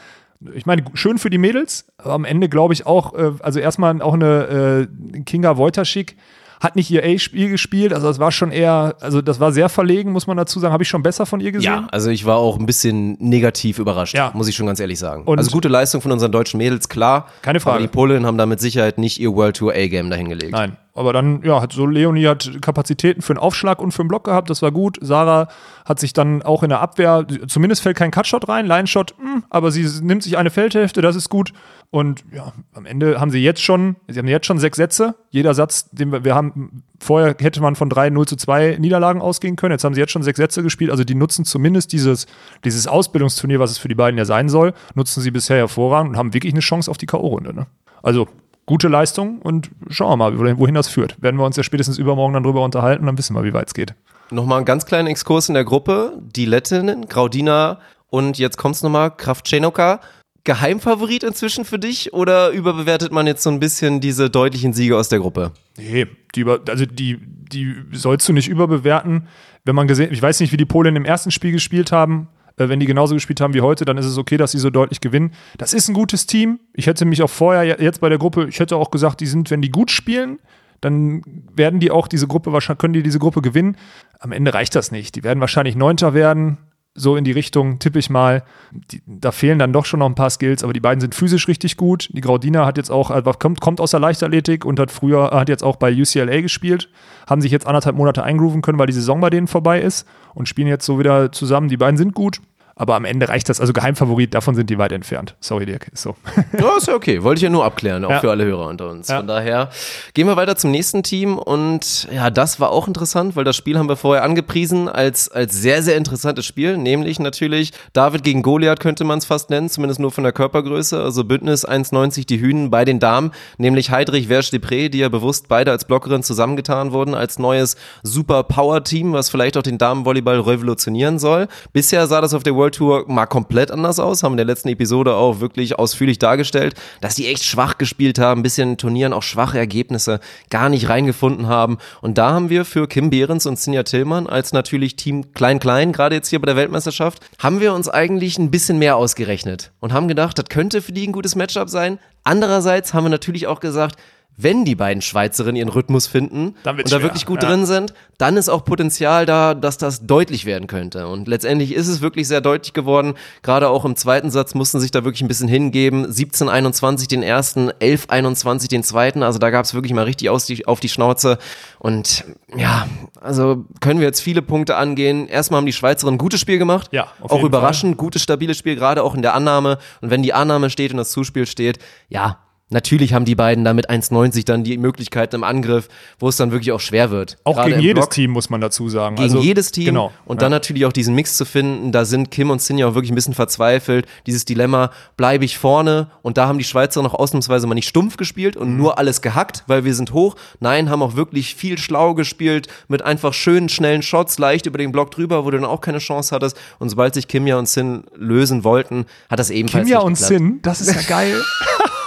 ich meine, schön für die Mädels. Aber am Ende glaube ich auch, äh, also erstmal auch eine äh, Kinga Wojtaszek hat nicht ihr A-Spiel gespielt. Also das war schon eher, also das war sehr verlegen, muss man dazu sagen. Habe ich schon besser von ihr gesehen. Ja, also ich war auch ein bisschen negativ überrascht, Ja. muss ich schon ganz ehrlich sagen. Und- also gute Leistung von unseren deutschen Mädels, klar. Keine Frage. Aber die Polen haben da mit Sicherheit nicht ihr World Tour A-Game dahingelegt. Nein, aber dann, ja, hat so Leonie hat Kapazitäten für einen Aufschlag und für einen Block gehabt, das war gut. Sarah hat sich dann auch in der Abwehr, zumindest fällt kein Cutshot rein, Line-Shot, mh, aber sie nimmt sich eine Feldhälfte, das ist gut. Und ja, am Ende haben sie jetzt schon, sie haben jetzt schon sechs Sätze. Jeder Satz, den wir, wir haben, vorher hätte man von drei 0 zu 2 Niederlagen ausgehen können. Jetzt haben sie jetzt schon sechs Sätze gespielt. Also die nutzen zumindest dieses, dieses Ausbildungsturnier, was es für die beiden ja sein soll, nutzen sie bisher hervorragend und haben wirklich eine Chance auf die K.O.-Runde. Ne? Also gute Leistung und schauen wir mal, wohin- das führt. Werden wir uns ja spätestens übermorgen dann drüber unterhalten, dann wissen wir, wie weit es geht. Nochmal einen ganz kleinen Exkurs in der Gruppe. Die Lettinnen, Graudina und jetzt kommt's nochmal, Kravcenoka. Geheimfavorit inzwischen für dich oder überbewertet man jetzt so ein bisschen diese deutlichen Siege aus der Gruppe? Nee, die, über, also die, die sollst du nicht überbewerten. Wenn man gesehen, ich weiß nicht, wie die Polen im ersten Spiel gespielt haben. Äh, Wenn die genauso gespielt haben wie heute, dann ist es okay, dass sie so deutlich gewinnen. Das ist ein gutes Team. Ich hätte mich auch vorher, je- jetzt bei der Gruppe, ich hätte auch gesagt, die sind, wenn die gut spielen, dann werden die auch diese Gruppe wahrscheinlich, können die diese Gruppe gewinnen. Am Ende reicht das nicht. Die werden wahrscheinlich Neunter werden. So in die Richtung tippe ich mal. Die, da fehlen dann doch schon noch ein paar Skills, aber die beiden sind physisch richtig gut. Die Graudina hat jetzt auch, also kommt, kommt aus der Leichtathletik und hat früher, hat jetzt auch bei UCLA gespielt. Haben sich jetzt anderthalb Monate eingrooven können, weil die Saison bei denen vorbei ist und spielen jetzt so wieder zusammen. Die beiden sind gut. Aber am Ende reicht das, also Geheimfavorit, davon sind die weit entfernt. Sorry, Dirk, ist so. [laughs] Ja, ist ja okay. Wollte ich ja nur abklären, auch Ja. für alle Hörer unter uns. Ja. Von daher gehen wir weiter zum nächsten Team und ja, das war auch interessant, weil das Spiel haben wir vorher angepriesen als, als sehr, sehr interessantes Spiel, nämlich natürlich David gegen Goliath könnte man es fast nennen, zumindest nur von der Körpergröße, also Bündnis 1,90 die Hünen bei den Damen, nämlich Heidrich Versch-Depré, die ja bewusst beide als Blockerin zusammengetan wurden, als neues Super Power Team, was vielleicht auch den Damenvolleyball revolutionieren soll. Bisher sah das auf der World Tour mal komplett anders aus, haben in der letzten Episode auch wirklich ausführlich dargestellt, dass die echt schwach gespielt haben, ein bisschen in Turnieren auch schwache Ergebnisse gar nicht reingefunden haben. Und da haben wir für Kim Behrens und Sinja Tillmann als natürlich Team Klein-Klein, gerade jetzt hier bei der Weltmeisterschaft, haben wir uns eigentlich ein bisschen mehr ausgerechnet und haben gedacht, das könnte für die ein gutes Matchup sein. Andererseits haben wir natürlich auch gesagt, wenn die beiden Schweizerinnen ihren Rhythmus finden und da schwer, wirklich gut ja. drin sind, dann ist auch Potenzial da, dass das deutlich werden könnte. Und letztendlich ist es wirklich sehr deutlich geworden. Gerade auch im zweiten Satz mussten sich da wirklich ein bisschen hingeben. 17-21 den ersten, 11-21 den zweiten. Also da gab es wirklich mal richtig aus die, auf die Schnauze. Und ja, also können wir jetzt viele Punkte angehen. Erstmal haben die Schweizerinnen ein gutes Spiel gemacht. Ja, auch überraschend, gutes, stabiles Spiel, gerade auch in der Annahme. Und wenn die Annahme steht und das Zuspiel steht, ja, Natürlich haben die beiden da mit 1,90 dann die Möglichkeiten im Angriff, wo es dann wirklich auch schwer wird. Auch Gerade gegen jedes Block. Team, muss man dazu sagen. Gegen also, jedes Team Genau. und dann natürlich auch diesen Mix zu finden, da sind Kim und Sinja auch wirklich ein bisschen verzweifelt. Dieses Dilemma, bleibe ich vorne? Und da haben die Schweizer noch ausnahmsweise mal nicht stumpf gespielt und nur alles gehackt, weil wir sind hoch. Nein, haben auch wirklich viel schlau gespielt, mit einfach schönen, schnellen Shots, leicht über den Block drüber, wo du dann auch keine Chance hattest. Und sobald sich Kimja und Sin lösen wollten, hat das ebenfalls Kimja und. Sin, das ist ja geil. [laughs]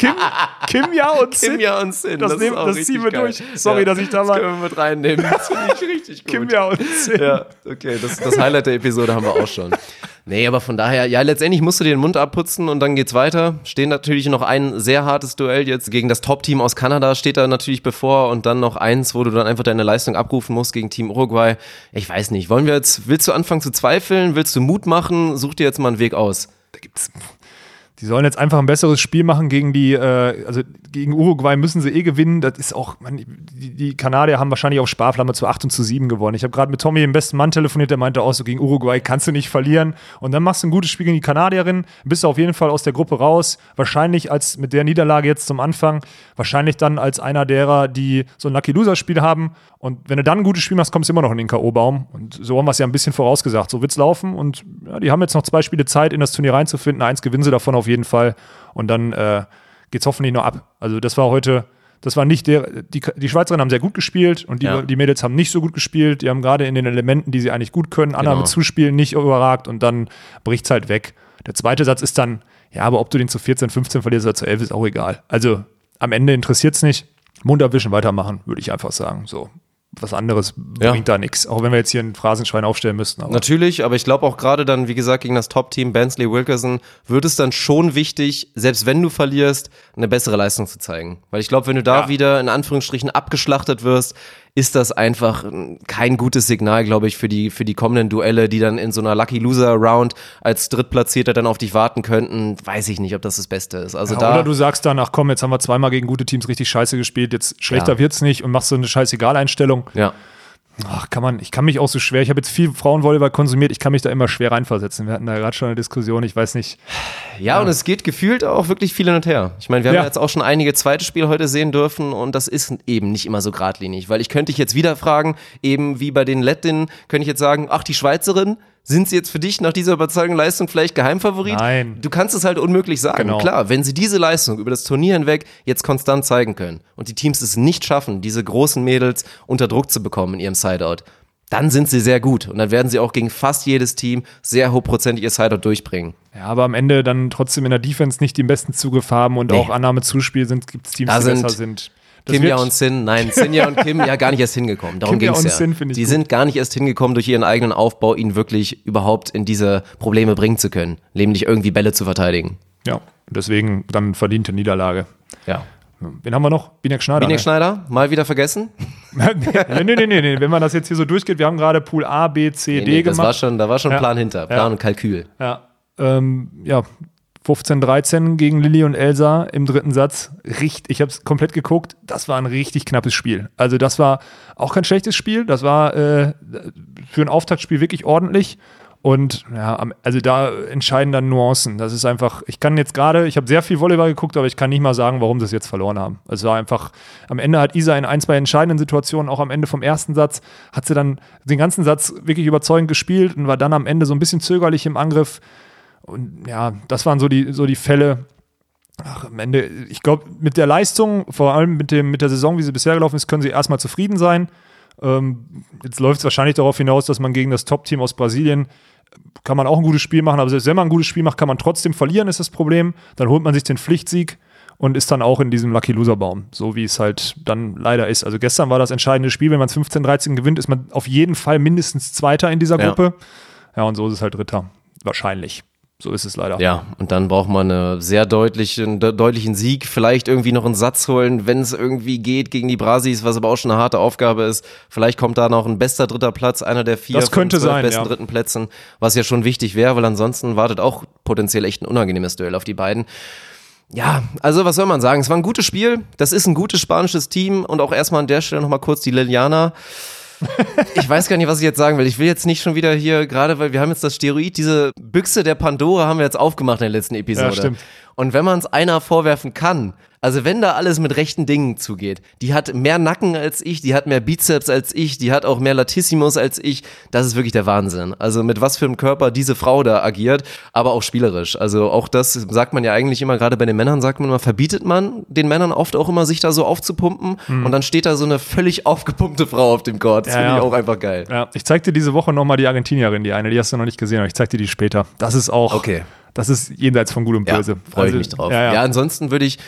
Kim, Kim Ja und Sin. Kim Ja und Sin. Das, nehmen, ist auch das ziehen wir geil. durch. Sorry, dass ich da Das mal. können wir mit reinnehmen. [laughs] Das finde ich richtig gut. Kim Ja und Sin. Ja, okay, das, das Highlight der Episode haben wir auch schon. Nee, aber von daher, ja, letztendlich musst du dir den Mund abputzen und dann geht's weiter. Stehen natürlich noch ein sehr hartes Duell jetzt gegen das Top-Team aus Kanada steht da natürlich bevor und dann noch eins, wo du dann einfach deine Leistung abrufen musst gegen Team Uruguay. Ich weiß nicht, wollen wir jetzt, willst du anfangen zu zweifeln? Willst du Mut machen? Such dir jetzt mal einen Weg aus. Da gibt's. Die sollen jetzt einfach ein besseres Spiel machen gegen die, äh, also gegen Uruguay müssen sie eh gewinnen. Das ist auch, man, die, die Kanadier haben wahrscheinlich auf Sparflamme zu 8 und zu 7 gewonnen. Ich habe gerade mit Tommy, dem besten Mann, telefoniert, der meinte auch so, gegen Uruguay kannst du nicht verlieren. Und dann machst du ein gutes Spiel gegen die Kanadierin, bist du auf jeden Fall aus der Gruppe raus. Wahrscheinlich als mit der Niederlage jetzt zum Anfang, wahrscheinlich dann als einer derer, die so ein Lucky Loser-Spiel haben. Und wenn du dann ein gutes Spiel machst, kommst du immer noch in den K.O.-Baum. Und so haben wir es ja ein bisschen vorausgesagt. So wird's laufen. Und ja, die haben jetzt noch zwei Spiele Zeit, in das Turnier reinzufinden. Eins gewinnen sie davon auf jeden Fall. Und dann äh, geht's hoffentlich noch ab. Also das war heute, das war nicht der, die, die Schweizerinnen haben sehr gut gespielt und die, Ja. die Mädels haben nicht so gut gespielt. Die haben gerade in den Elementen, die sie eigentlich gut können, Annahme Genau. zuspielen, nicht überragt und dann bricht's halt weg. Der zweite Satz ist dann, ja, aber ob du den zu 14, 15 verlierst oder zu 11, ist auch egal. Also am Ende interessiert's nicht. Mund abwischen, weitermachen, würde ich einfach sagen. So. Was anderes Ja. bringt da nichts. Auch wenn wir jetzt hier ein Phrasenschwein aufstellen müssten. Aber Natürlich, aber ich glaube auch gerade dann, wie gesagt, gegen das Top-Team Bensley Wilkerson wird es dann schon wichtig, selbst wenn du verlierst, eine bessere Leistung zu zeigen. Weil ich glaube, wenn du da Ja. wieder in Anführungsstrichen abgeschlachtet wirst, ist das einfach mm, kein gutes Signal, glaube ich, für die, für die kommenden Duelle, die dann in so einer Lucky Loser Round als Drittplatzierter dann auf dich warten könnten. Weiß ich nicht, ob das das Beste ist. Also Ja, da. oder du sagst dann, ach komm, jetzt haben wir zweimal gegen gute Teams richtig scheiße gespielt, jetzt schlechter Ja. wird's nicht und machst so eine scheißegal-Einstellung. ja. Ach, kann man, ich kann mich auch so schwer, ich habe jetzt viel Frauenvolleyball konsumiert, ich kann mich da immer schwer reinversetzen. Wir hatten da gerade schon eine Diskussion, ich weiß nicht. Ja, und es geht gefühlt auch wirklich viel hin und her. Ich meine, wir haben Ja. ja. jetzt auch schon einige zweite Spiele heute sehen dürfen und das ist eben nicht immer so geradlinig, weil ich könnte dich jetzt wieder fragen, eben wie bei den Lettinnen, könnte ich jetzt sagen, ach, die Schweizerin, sind sie jetzt für dich nach dieser überzeugenden Leistung vielleicht Geheimfavorit? Nein. Du kannst es halt unmöglich sagen. Genau. Klar, wenn sie diese Leistung über das Turnier hinweg jetzt konstant zeigen können und die Teams es nicht schaffen, diese großen Mädels unter Druck zu bekommen in ihrem Sideout, dann sind sie sehr gut und dann werden sie auch gegen fast jedes Team sehr hochprozentig ihr Sideout durchbringen. Ja, aber am Ende dann trotzdem in der Defense nicht den besten Zugriff haben und Nee. auch Annahme Zuspiel sind, gibt es Teams, Da die sind besser sind. Das Kim Ja und Sin, nein, Sinja und Kim ja gar nicht erst hingekommen. Darum Ja ging's und ja. Sin Die gut. sind gar nicht erst hingekommen durch ihren eigenen Aufbau, ihn wirklich überhaupt in diese Probleme bringen zu können, nämlich irgendwie Bälle zu verteidigen. Ja, deswegen dann verdiente Niederlage. Ja. Wen haben wir noch? Binek Schneider. Binek ne? Schneider, mal wieder vergessen? [laughs] nee, nee, nee, nee, nee. Wenn man das jetzt hier so durchgeht, wir haben gerade Pool A, B, C, Nee, D nee, das gemacht. war schon, da war schon Ja. Plan hinter, Plan Ja. und Kalkül. Ja, ähm, ja, 15, 13 gegen Lilly und Elsa im dritten Satz. Richtig, ich habe es komplett geguckt. Das war ein richtig knappes Spiel. Also das war auch kein schlechtes Spiel. Das war äh, für ein Auftaktspiel wirklich ordentlich. Und ja, also da entscheiden dann Nuancen. Das ist einfach, ich kann jetzt gerade, ich habe sehr viel Volleyball geguckt, aber ich kann nicht mal sagen, warum sie es jetzt verloren haben. Es war einfach, am Ende hat Isa in ein, zwei entscheidenden Situationen, auch am Ende vom ersten Satz, hat sie dann den ganzen Satz wirklich überzeugend gespielt und war dann am Ende so ein bisschen zögerlich im Angriff. Und ja, das waren so die, so die Fälle. Ach, am Ende, ich glaube, mit der Leistung, vor allem mit, dem, mit der Saison, wie sie bisher gelaufen ist, können sie erstmal zufrieden sein. Ähm, jetzt läuft es wahrscheinlich darauf hinaus, dass man gegen das Top-Team aus Brasilien kann man auch ein gutes Spiel machen, aber selbst wenn man ein gutes Spiel macht, kann man trotzdem verlieren, ist das Problem. Dann holt man sich den Pflichtsieg und ist dann auch in diesem Lucky Loser Baum, so wie es halt dann leider ist. Also gestern war das entscheidende Spiel, wenn man es 15-13 gewinnt, ist man auf jeden Fall mindestens Zweiter in dieser Ja. Gruppe. Ja, und so ist es halt Dritter. Wahrscheinlich. So ist es leider. Ja, und dann braucht man einen sehr deutlichen, de deutlichen Sieg, vielleicht irgendwie noch einen Satz holen, wenn es irgendwie geht gegen die Brasis, was aber auch schon eine harte Aufgabe ist. Vielleicht kommt da noch ein bester dritter Platz, einer der vier Das könnte sein, besten ja. dritten Plätzen, was ja schon wichtig wäre, weil ansonsten wartet auch potenziell echt ein unangenehmes Duell auf die beiden. Ja, also was soll man sagen? Es war ein gutes Spiel. Das ist ein gutes spanisches Team und auch erstmal an der Stelle nochmal kurz die Liliana. Ich weiß gar nicht, was ich jetzt sagen will. Ich will jetzt nicht schon wieder hier, gerade weil wir haben jetzt das Steroid, diese Büchse der Pandora haben wir jetzt aufgemacht in der letzten Episode. Ja, stimmt. Und wenn man es einer vorwerfen kann, also wenn da alles mit rechten Dingen zugeht, die hat mehr Nacken als ich, die hat mehr Bizeps als ich, die hat auch mehr Latissimus als ich, das ist wirklich der Wahnsinn. Also mit was für einem Körper diese Frau da agiert, aber auch spielerisch. Also auch das sagt man ja eigentlich immer, gerade bei den Männern sagt man immer, verbietet man den Männern oft auch immer, sich da so aufzupumpen und dann steht da so eine völlig aufgepumpte Frau auf dem Court. Das Ja, finde ich ja. auch einfach geil. Ja, ich zeig dir diese Woche nochmal die Argentinierin, die eine, die hast du noch nicht gesehen, aber ich zeig dir die später. Das ist auch, Okay. das ist jenseits von Gut und Ja, Böse. freue ich Also, mich drauf. Ja, Ja, ja. ansonsten würde ich,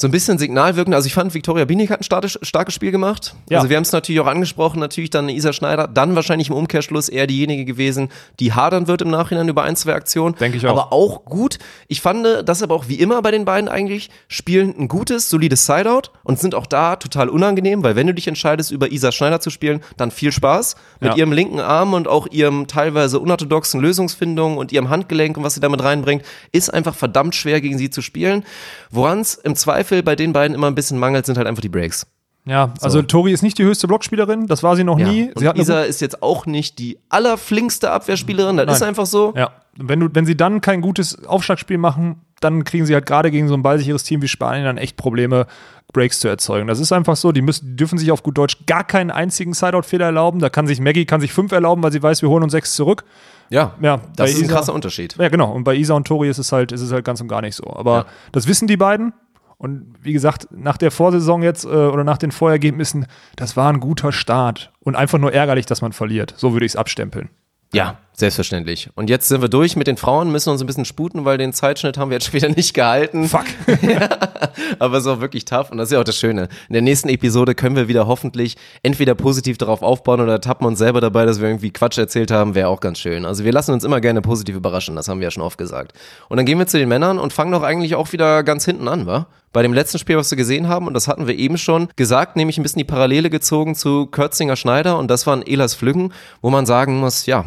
so ein bisschen Signal wirken. Also ich fand, Viktoria Bienig hat ein starkes, starkes Spiel gemacht. Ja. Also wir haben es natürlich auch angesprochen, natürlich dann Isa Schneider, dann wahrscheinlich im Umkehrschluss eher diejenige gewesen, die hadern wird im Nachhinein über ein, zwei Aktionen. Denke ich auch. Aber auch gut. Ich fand, das aber auch wie immer bei den beiden eigentlich, spielen ein gutes, solides Sideout und sind auch da total unangenehm, weil wenn du dich entscheidest, über Isa Schneider zu spielen, dann viel Spaß mit Ja. ihrem linken Arm und auch ihrem teilweise unorthodoxen Lösungsfindung und ihrem Handgelenk und was sie damit reinbringt, ist einfach verdammt schwer gegen sie zu spielen. Woran es im Zweifel bei den beiden immer ein bisschen mangelt, sind halt einfach die Breaks. Ja, also Tori ist nicht die höchste Blockspielerin, das war sie noch nie. Und Sie eine Isa ist jetzt auch nicht die allerflinkste Abwehrspielerin, das ist Nein. einfach so. Ja, wenn, du, wenn sie dann kein gutes Aufschlagspiel machen, dann kriegen sie halt gerade gegen so ein ballsicheres Team wie Spanien dann echt Probleme, Breaks zu erzeugen. Das ist einfach so, die, müssen, die dürfen sich auf gut Deutsch gar keinen einzigen Sideout-Fehler erlauben. Da kann sich Maggie kann sich fünf erlauben, weil sie weiß, wir holen uns sechs zurück. Ja, Ja, das ist ein Isa- krasser Unterschied. Ja, genau. Und bei Isa und Tori ist es halt, ist es halt ganz und gar nicht so. Aber Ja. das wissen die beiden. Und wie gesagt, nach der Vorsaison jetzt äh, oder nach den Vorergebnissen, das war ein guter Start. Und einfach nur ärgerlich, dass man verliert. So würde ich es abstempeln. Ja, selbstverständlich. Und jetzt sind wir durch mit den Frauen, müssen uns ein bisschen sputen, weil den Zeitschnitt haben wir jetzt schon wieder nicht gehalten. Fuck. [laughs] Aber es ist auch wirklich tough und das ist ja auch das Schöne. In der nächsten Episode können wir wieder hoffentlich entweder positiv darauf aufbauen oder tappen uns selber dabei, dass wir irgendwie Quatsch erzählt haben, wäre auch ganz schön. Also wir lassen uns immer gerne positiv überraschen, das haben wir ja schon oft gesagt. Und dann gehen wir zu den Männern und fangen doch eigentlich auch wieder ganz hinten an, wa? Bei dem letzten Spiel, was wir gesehen haben, und das hatten wir eben schon gesagt, nämlich ein bisschen die Parallele gezogen zu Körzinger Schneider und das waren Elas Flüggen, wo man sagen muss, ja,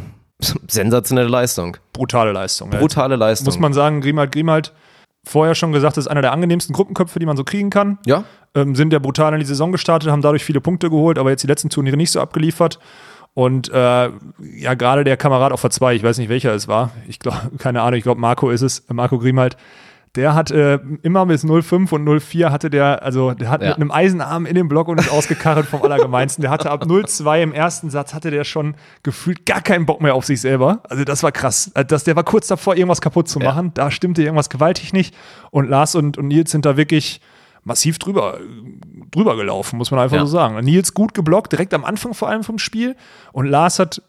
sensationelle Leistung. Brutale Leistung. Brutale Leistung. Muss man sagen, Grimald Grimald vorher schon gesagt, ist einer der angenehmsten Gruppenköpfe, die man so kriegen kann. ja, Ähm, sind ja brutal in die Saison gestartet, haben dadurch viele Punkte geholt, aber jetzt die letzten Turniere nicht so abgeliefert. Und äh, ja, gerade der Kamerad auf der 2, ich weiß nicht welcher es war, ich glaube, [laughs] keine Ahnung, ich glaube Marco ist es, äh, Marco Grimald, der hat äh, immer bis 05 und 04 hatte der, also der hat Ja. mit einem Eisenarm in den Block und ist ausgekarrt vom Allergemeinsten. Der hatte ab 02 im ersten Satz hatte der schon gefühlt gar keinen Bock mehr auf sich selber. Also das war krass. Also Das, der war kurz davor, irgendwas kaputt zu machen. Da stimmte irgendwas gewaltig nicht. Und Lars und, und Nils sind da wirklich massiv drüber, drüber gelaufen, muss man einfach Ja. so sagen. Nils gut geblockt, direkt am Anfang vor allem vom Spiel. Und Lars hat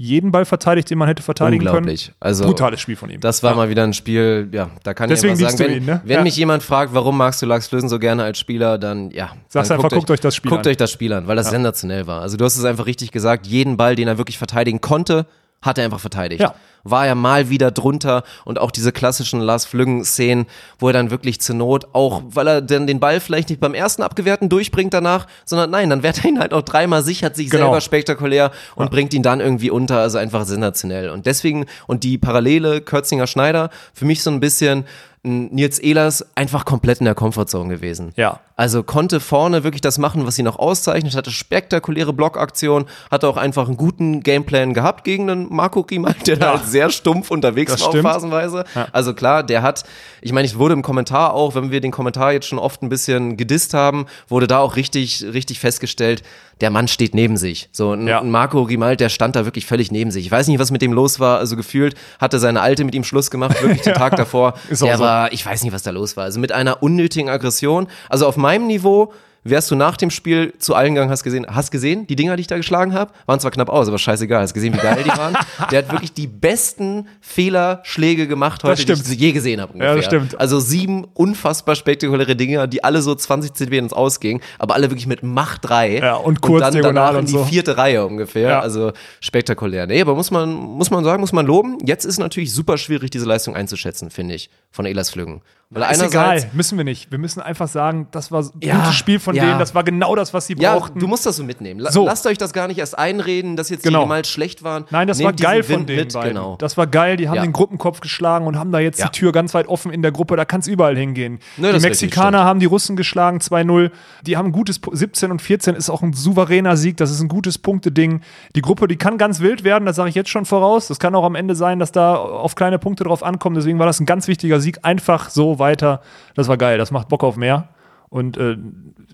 jeden Ball verteidigt, den man hätte verteidigen Unglaublich. können. Also, Brutales Spiel von ihm. Das war mal wieder ein Spiel, ja, da kann Deswegen ich einfach sagen, wenn, ihn, ne? wenn Ja. mich jemand fragt, warum magst du Lars Lösen so gerne als Spieler, dann ja. Sag's dann einfach, guckt euch das Spiel guckt an. euch das Spiel an, weil das sensationell war. Also du hast es einfach richtig gesagt, jeden Ball, den er wirklich verteidigen konnte, hat er einfach verteidigt. Ja. War er mal wieder drunter und auch diese klassischen Lars Flüggen-Szenen, wo er dann wirklich zur Not, auch weil er dann den Ball vielleicht nicht beim ersten Abgewehrten durchbringt danach, sondern nein, dann wehrt er ihn halt auch dreimal sichert sich Genau. selber spektakulär und bringt ihn dann irgendwie unter, also einfach sensationell. Und deswegen, und die Parallele Kürzinger Schneider, für mich so ein bisschen Nils Ehlers einfach komplett in der Comfortzone gewesen. Ja. Also konnte vorne wirklich das machen, was sie noch auszeichnet, hatte spektakuläre Blockaktion, hatte auch einfach einen guten Gameplan gehabt gegen einen Marco Grimal, der da Ja. halt sehr stumpf unterwegs Das war stimmt. auch phasenweise. Also klar, der hat, ich meine, ich wurde im Kommentar auch, wenn wir den Kommentar jetzt schon oft ein bisschen gedisst haben, wurde da auch richtig, richtig festgestellt, der Mann steht neben sich. So ein, Ja. Marco Grimald, der stand da wirklich völlig neben sich. Ich weiß nicht, was mit dem los war. Also gefühlt hatte seine Alte mit ihm Schluss gemacht, wirklich den [laughs] Tag davor. Ist der so. war, ich weiß nicht, was da los war. Also mit einer unnötigen Aggression. Also auf meinem Niveau wärst du nach dem Spiel zu allen gegangen, hast gesehen, hast gesehen, die Dinger, die ich da geschlagen habe, waren zwar knapp aus, aber scheißegal, hast gesehen, wie geil die waren. [laughs] Der hat wirklich die besten Fehlerschläge gemacht heute, die ich je gesehen habe. ungefähr. das stimmt. Also sieben unfassbar spektakuläre Dinger, die alle so 20 cm ins Ausgingen, aber alle wirklich mit Macht 3. Ja, und kurz dann diagonal danach in und die so. vierte Reihe ungefähr. Ja. Also spektakulär. Nee, aber muss man, muss man sagen, muss man loben. Jetzt ist natürlich super schwierig, diese Leistung einzuschätzen, finde ich, von Elas Flüggen. Weil Ist einerseits, egal, müssen wir nicht. Wir müssen einfach sagen, das war ein Ja, gutes Spiel von ja. denen, das war genau das, was sie ja, brauchten. du musst das so mitnehmen. La So. Lasst euch das gar nicht erst einreden, dass jetzt Genau. die mal schlecht waren. Nein, das Nehmt war geil von Wind den mit, beiden. Genau. Das war geil, die haben Ja. den Gruppenkopf geschlagen und haben da jetzt die Tür ganz weit offen in der Gruppe, da kann es überall hingehen. Ne, die Mexikaner haben die Russen geschlagen, 2-0. Die haben ein gutes, Pu- 17 und 14 ist auch ein souveräner Sieg, das ist ein gutes Punkteding. Die Gruppe, die kann ganz wild werden, das sage ich jetzt schon voraus. Das kann auch am Ende sein, dass da auf kleine Punkte drauf ankommen, deswegen war das ein ganz wichtiger Sieg. Einfach so weiter, das war geil, das macht Bock auf mehr. Und äh,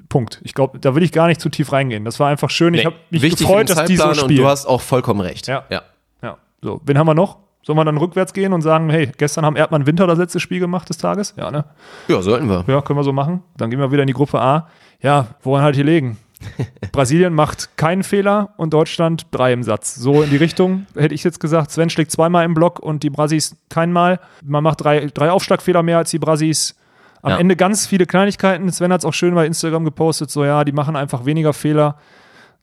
Punkt. Ich glaube, da will ich gar nicht zu tief reingehen. Das war einfach schön. ich Nee, habe mich wichtig gefreut, dass die so Zeitplan spielen. und du hast auch vollkommen recht. Ja. ja. Ja. So, wen haben wir noch? Sollen wir dann rückwärts gehen und sagen, hey, gestern haben Erdmann Winter das letzte Spiel gemacht des Tages? Ja, ne? Ja, sollten wir. Ja, können wir so machen. Dann gehen wir wieder in die Gruppe A. Ja, woran halt hier legen? [laughs] Brasilien macht keinen Fehler und Deutschland drei im Satz. So in die Richtung hätte ich jetzt gesagt. Sven schlägt zweimal im Block und die Brasis keinmal. Man macht drei, drei Aufschlagfehler mehr als die Brasis. Am Ja. Ende ganz viele Kleinigkeiten. Sven hat es auch schön bei Instagram gepostet, so ja, die machen einfach weniger Fehler.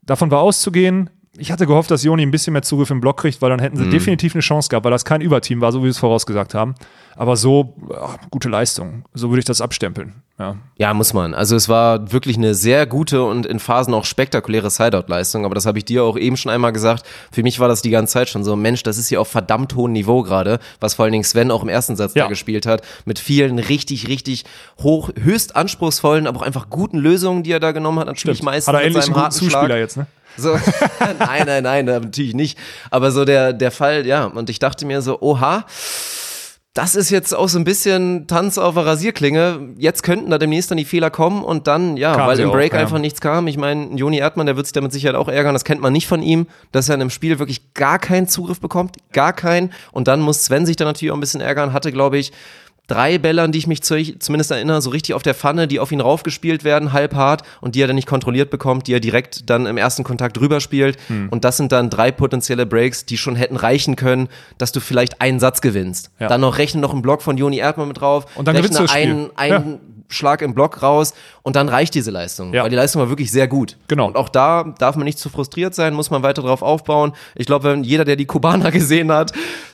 Davon war auszugehen. Ich hatte gehofft, dass Joni ein bisschen mehr Zugriff im Block kriegt, weil dann hätten sie Mhm. definitiv eine Chance gehabt, weil das kein Überteam war, so wie wir es vorausgesagt haben. Aber so, ja, gute Leistung. So würde ich das abstempeln. Ja. Ja, muss man. Also es war wirklich eine sehr gute und in Phasen auch spektakuläre Sideout-Leistung, aber das habe ich dir auch eben schon einmal gesagt. Für mich war das die ganze Zeit schon so, Mensch, das ist hier auf verdammt hohem Niveau gerade, was vor allen Dingen Sven auch im ersten Satz Ja. da gespielt hat, mit vielen richtig, richtig hoch, höchst anspruchsvollen, aber auch einfach guten Lösungen, die er da genommen hat. Natürlich meistens Hat er mit endlich seinem einen guten harten Schlag. Zuspieler jetzt, ne? So, [laughs] nein, nein, nein, natürlich nicht. Aber so der, der Fall, ja. Und ich dachte mir so, oha, das ist jetzt auch so ein bisschen Tanz auf der Rasierklinge. Jetzt könnten da demnächst dann die Fehler kommen und dann, ja, Kamen weil im auch, Break ja. einfach nichts kam. Ich meine, Joni Erdmann, der wird sich damit Sicherheit auch ärgern. Das kennt man nicht von ihm, dass er in einem Spiel wirklich gar keinen Zugriff bekommt. Gar keinen. Und dann muss Sven sich dann natürlich auch ein bisschen ärgern. Hatte, glaube ich, drei Bälle, an die ich mich zu, zumindest erinnere, so richtig auf der Pfanne, die auf ihn raufgespielt werden, halb hart und die er dann nicht kontrolliert bekommt, die er direkt dann im ersten Kontakt drüber spielt. Hm. Und das sind dann drei potenzielle Breaks, die schon hätten reichen können, dass du vielleicht einen Satz gewinnst. Ja. Dann noch rechne noch einen Block von Joni Erdmann mit drauf. Und dann rechne einen, einen Schlag im Block raus und dann reicht diese Leistung. Ja. Weil die Leistung war wirklich sehr gut. Genau. Und auch da darf man nicht zu frustriert sein, muss man weiter drauf aufbauen. Ich glaube, wenn jeder, der die Kubaner [laughs] gesehen hat,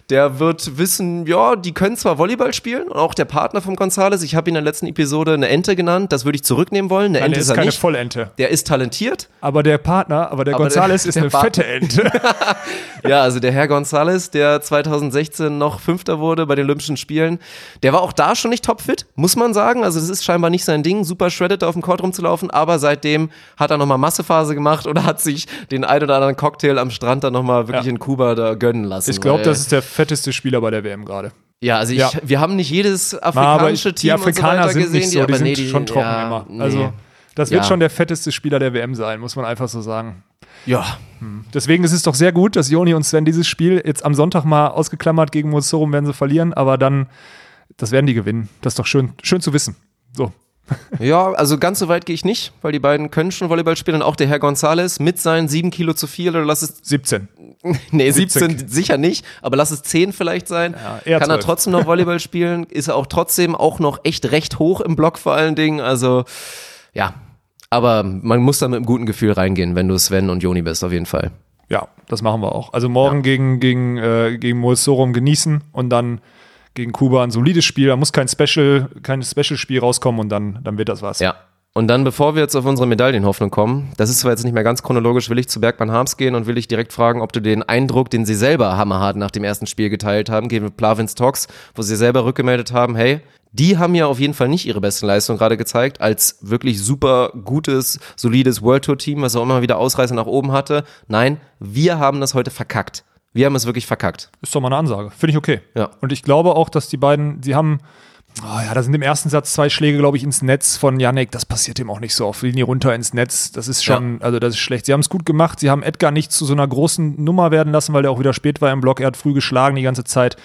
der wird wissen, ja, die können zwar Volleyball spielen und auch der Partner von Gonzales, ich habe ihn in der letzten Episode eine Ente genannt, das würde ich zurücknehmen wollen. Eine Nein, Ente ist ist keine nicht. Vollente. Der ist talentiert. Aber der Partner, aber der Aber der- Gonzales ist der eine Partner- fette Ente. [laughs] [laughs] Ja, also der Herr Gonzales, der 2016 noch Fünfter wurde bei den Olympischen Spielen, der war auch da schon nicht topfit, muss man sagen. Also das ist scheinbar nicht sein Ding, super shredded auf dem Court rumzulaufen, aber seitdem hat er nochmal Massephase gemacht [laughs] oder hat sich den ein oder anderen Cocktail am Strand dann nochmal wirklich Ja. in Kuba da gönnen lassen. Ich glaube, das ist der fetteste Spieler bei der WM gerade. Ja, also ich, Ja. wir haben nicht jedes afrikanische die Team Afrikaner und so weiter sind gesehen, nicht so, die, aber sind nee, die schon trocken ja, immer. nee. Also das wird Ja. schon der fetteste Spieler der WM sein, muss man einfach so sagen. ja, Deswegen ist es doch sehr gut, dass Joni und Sven dieses Spiel jetzt am Sonntag mal ausgeklammert gegen Mozorum werden sie verlieren, aber dann, das werden die gewinnen. Das ist doch schön, schön zu wissen. So. [laughs] Ja, also ganz so weit gehe ich nicht, weil die beiden können schon Volleyball spielen und auch der Herr Gonzales mit seinen sieben Kilo zu viel oder lass es 17. [laughs] Nee, 70. 17 sicher nicht, aber lass es 10 vielleicht sein. eher Kann er 12. trotzdem noch Volleyball spielen? [laughs] Ist er auch trotzdem auch noch echt recht hoch im Block vor allen Dingen. Also, ja. Aber man muss da mit einem guten Gefühl reingehen, wenn du Sven und Joni bist, auf jeden Fall. Ja, das machen wir auch. Also morgen gegen, gegen, äh, gegen Mozorum genießen und dann gegen Kuba ein solides Spiel. Da muss kein Special, kein Special-Spiel rauskommen und dann, dann wird das was. Ja. Und dann, bevor wir jetzt auf unsere Medaillenhoffnung kommen, das ist zwar jetzt nicht mehr ganz chronologisch, will ich zu Bergmann Harms gehen und will ich direkt fragen, ob du den Eindruck, den sie selber hammerhart nach dem ersten Spiel geteilt haben, gegen Plavins Talks, wo sie selber rückgemeldet haben, hey, die haben ja auf jeden Fall nicht ihre besten Leistungen gerade gezeigt, als wirklich super gutes, solides World Tour Team, was auch immer wieder Ausreißer nach oben hatte. Nein, wir haben das heute verkackt. Wir haben es wirklich verkackt. Ist doch mal eine Ansage. Finde ich okay. Ja. Und ich glaube auch, dass die beiden, sie haben, oh ja, da sind im ersten Satz zwei Schläge, glaube ich, ins Netz von Yannick. Das passiert ihm auch nicht so auf Linie runter ins Netz. Das ist schon, also das ist schlecht. Sie haben es gut gemacht. Sie haben Edgar nicht zu so einer großen Nummer werden lassen, weil der auch wieder spät war im Block. Er hat früh geschlagen die ganze Zeit.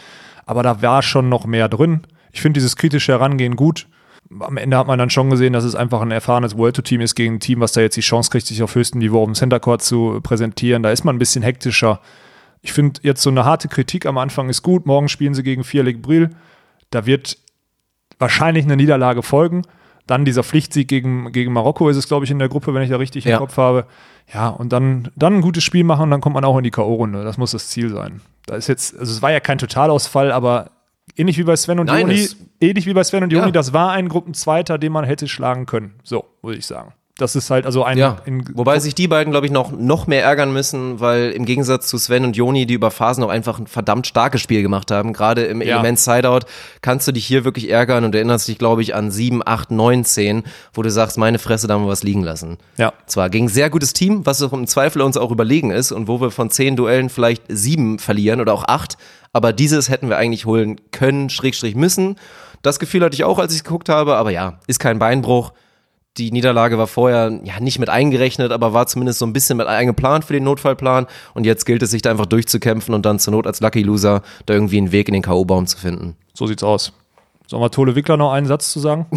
Aber da war schon noch mehr drin. Ich finde dieses kritische Herangehen gut. Am Ende hat man dann schon gesehen, dass es einfach ein erfahrenes World Tour Team ist gegen ein Team, was da jetzt die Chance kriegt, sich auf höchstem Niveau auf dem Center Court zu präsentieren. Da ist man ein bisschen hektischer. Ich finde jetzt so eine harte Kritik am Anfang ist gut. Morgen spielen sie gegen Vierlik Brill. Da wird wahrscheinlich eine Niederlage folgen. Dann dieser Pflichtsieg gegen, gegen Marokko ist es, glaube ich, in der Gruppe, wenn ich da richtig Ja. im Kopf habe. Ja, und dann, dann ein gutes Spiel machen und dann kommt man auch in die K.O.-Runde. Das muss das Ziel sein. Da ist jetzt, also es war ja kein Totalausfall, aber ähnlich wie bei Sven und Nein, Joni, ähnlich wie bei Sven und Joni, Ja. das war ein Gruppenzweiter, den man hätte schlagen können. So, würde ich sagen. Das ist halt also ein. Ja, in- wobei sich die beiden, glaube ich, noch, noch mehr ärgern müssen, weil im Gegensatz zu Sven und Joni, die über Phasen auch einfach ein verdammt starkes Spiel gemacht haben, gerade im Ja. Element Sideout, kannst du dich hier wirklich ärgern und erinnerst dich, glaube ich, an 7, 8, 9, 10, wo du sagst, meine Fresse, da haben wir was liegen lassen. Ja. Zwar gegen ein sehr gutes Team, was auch im Zweifel uns auch überlegen ist und wo wir von zehn Duellen vielleicht sieben verlieren oder auch acht, aber dieses hätten wir eigentlich holen können, Schrägstrich müssen. Das Gefühl hatte ich auch, als ich geguckt habe, aber ja, ist kein Beinbruch. Die Niederlage war vorher ja nicht mit eingerechnet, aber war zumindest so ein bisschen mit eingeplant für den Notfallplan. Und jetzt gilt es, sich da einfach durchzukämpfen und dann zur Not als Lucky Loser da irgendwie einen Weg in den K.O.-Baum zu finden. So sieht's aus. Sollen wir Tole Wickler noch einen Satz zu sagen? [laughs]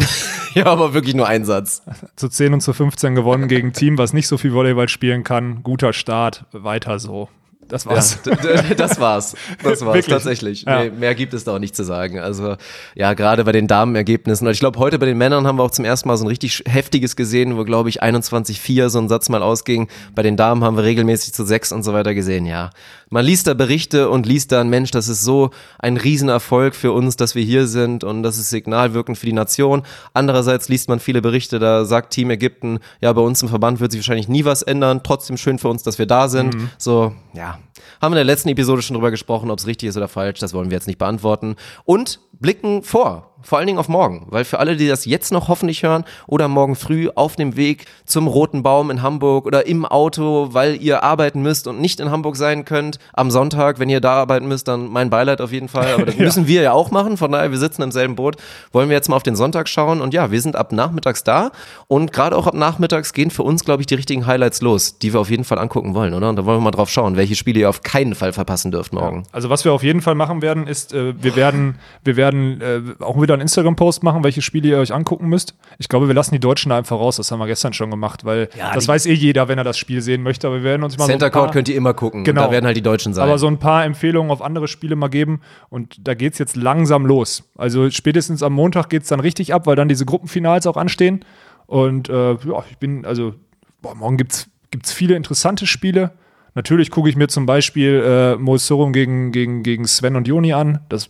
Ja, aber wirklich nur ein Satz. [laughs] zu 10 und zu 15 gewonnen gegen ein Team, was nicht so viel Volleyball spielen kann. Guter Start, weiter so. Das war's. [laughs] Ja, das war's. Das war's Wirklich? tatsächlich. Ja. Nee, mehr gibt es da auch nicht zu sagen. Also ja, gerade bei den Damenergebnissen. Und ich glaube, heute bei den Männern haben wir auch zum ersten Mal so ein richtig heftiges gesehen, wo glaube ich 21-4 so ein Satz mal ausging. Bei den Damen haben wir regelmäßig zu sechs und so weiter gesehen. Ja, man liest da Berichte und liest dann, Mensch, das ist so ein Riesenerfolg für uns, dass wir hier sind und das ist signalwirkend für die Nation. Andererseits liest man viele Berichte, da sagt Team Ägypten, ja, bei uns im Verband wird sich wahrscheinlich nie was ändern. Trotzdem schön für uns, dass wir da sind. So, ja, haben wir in der letzten Episode schon drüber gesprochen, ob es richtig ist oder falsch, das wollen wir jetzt nicht beantworten. Und blicken vor, vor allen Dingen auf morgen, weil für alle, die das jetzt noch hoffentlich hören oder morgen früh auf dem Weg zum Roten Baum in Hamburg oder im Auto, weil ihr arbeiten müsst und nicht in Hamburg sein könnt, am Sonntag, wenn ihr da arbeiten müsst, dann mein Beileid auf jeden Fall, aber das [laughs] müssen wir ja auch machen, von daher, wir sitzen im selben Boot, wollen wir jetzt mal auf den Sonntag schauen? Und ja, wir sind ab nachmittags da. Und gerade auch ab nachmittags gehen für uns, glaube ich, die richtigen Highlights los, die wir auf jeden Fall angucken wollen, oder? Und da wollen wir mal drauf schauen, welche Spiele ihr auf keinen Fall verpassen dürft morgen. Also was wir auf jeden Fall machen werden, ist, äh, wir werden, wir werden äh, auch wieder einen Instagram-Post machen, welche Spiele ihr euch angucken müsst. Ich glaube, wir lassen die Deutschen da einfach raus. Das haben wir gestern schon gemacht, weil das die- weiß eh jeder, wenn er das Spiel sehen möchte. Aber wir werden uns mal Center so Court könnt ihr immer gucken, Genau. da werden halt die Deutschen sein. aber so ein paar Empfehlungen auf andere Spiele mal geben. Und da geht es jetzt langsam los. Also spätestens am Montag geht es dann richtig ab, weil dann diese Gruppenfinals auch anstehen. Und äh, ja, ich bin, also, boah, morgen gibt es viele interessante Spiele. Natürlich gucke ich mir zum Beispiel äh, Mo Sorum gegen, gegen, gegen Sven und Joni an. Das,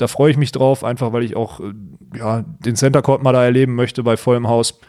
da freue ich mich drauf, einfach weil ich auch äh, ja, den Center Court mal da erleben möchte bei vollem Haus.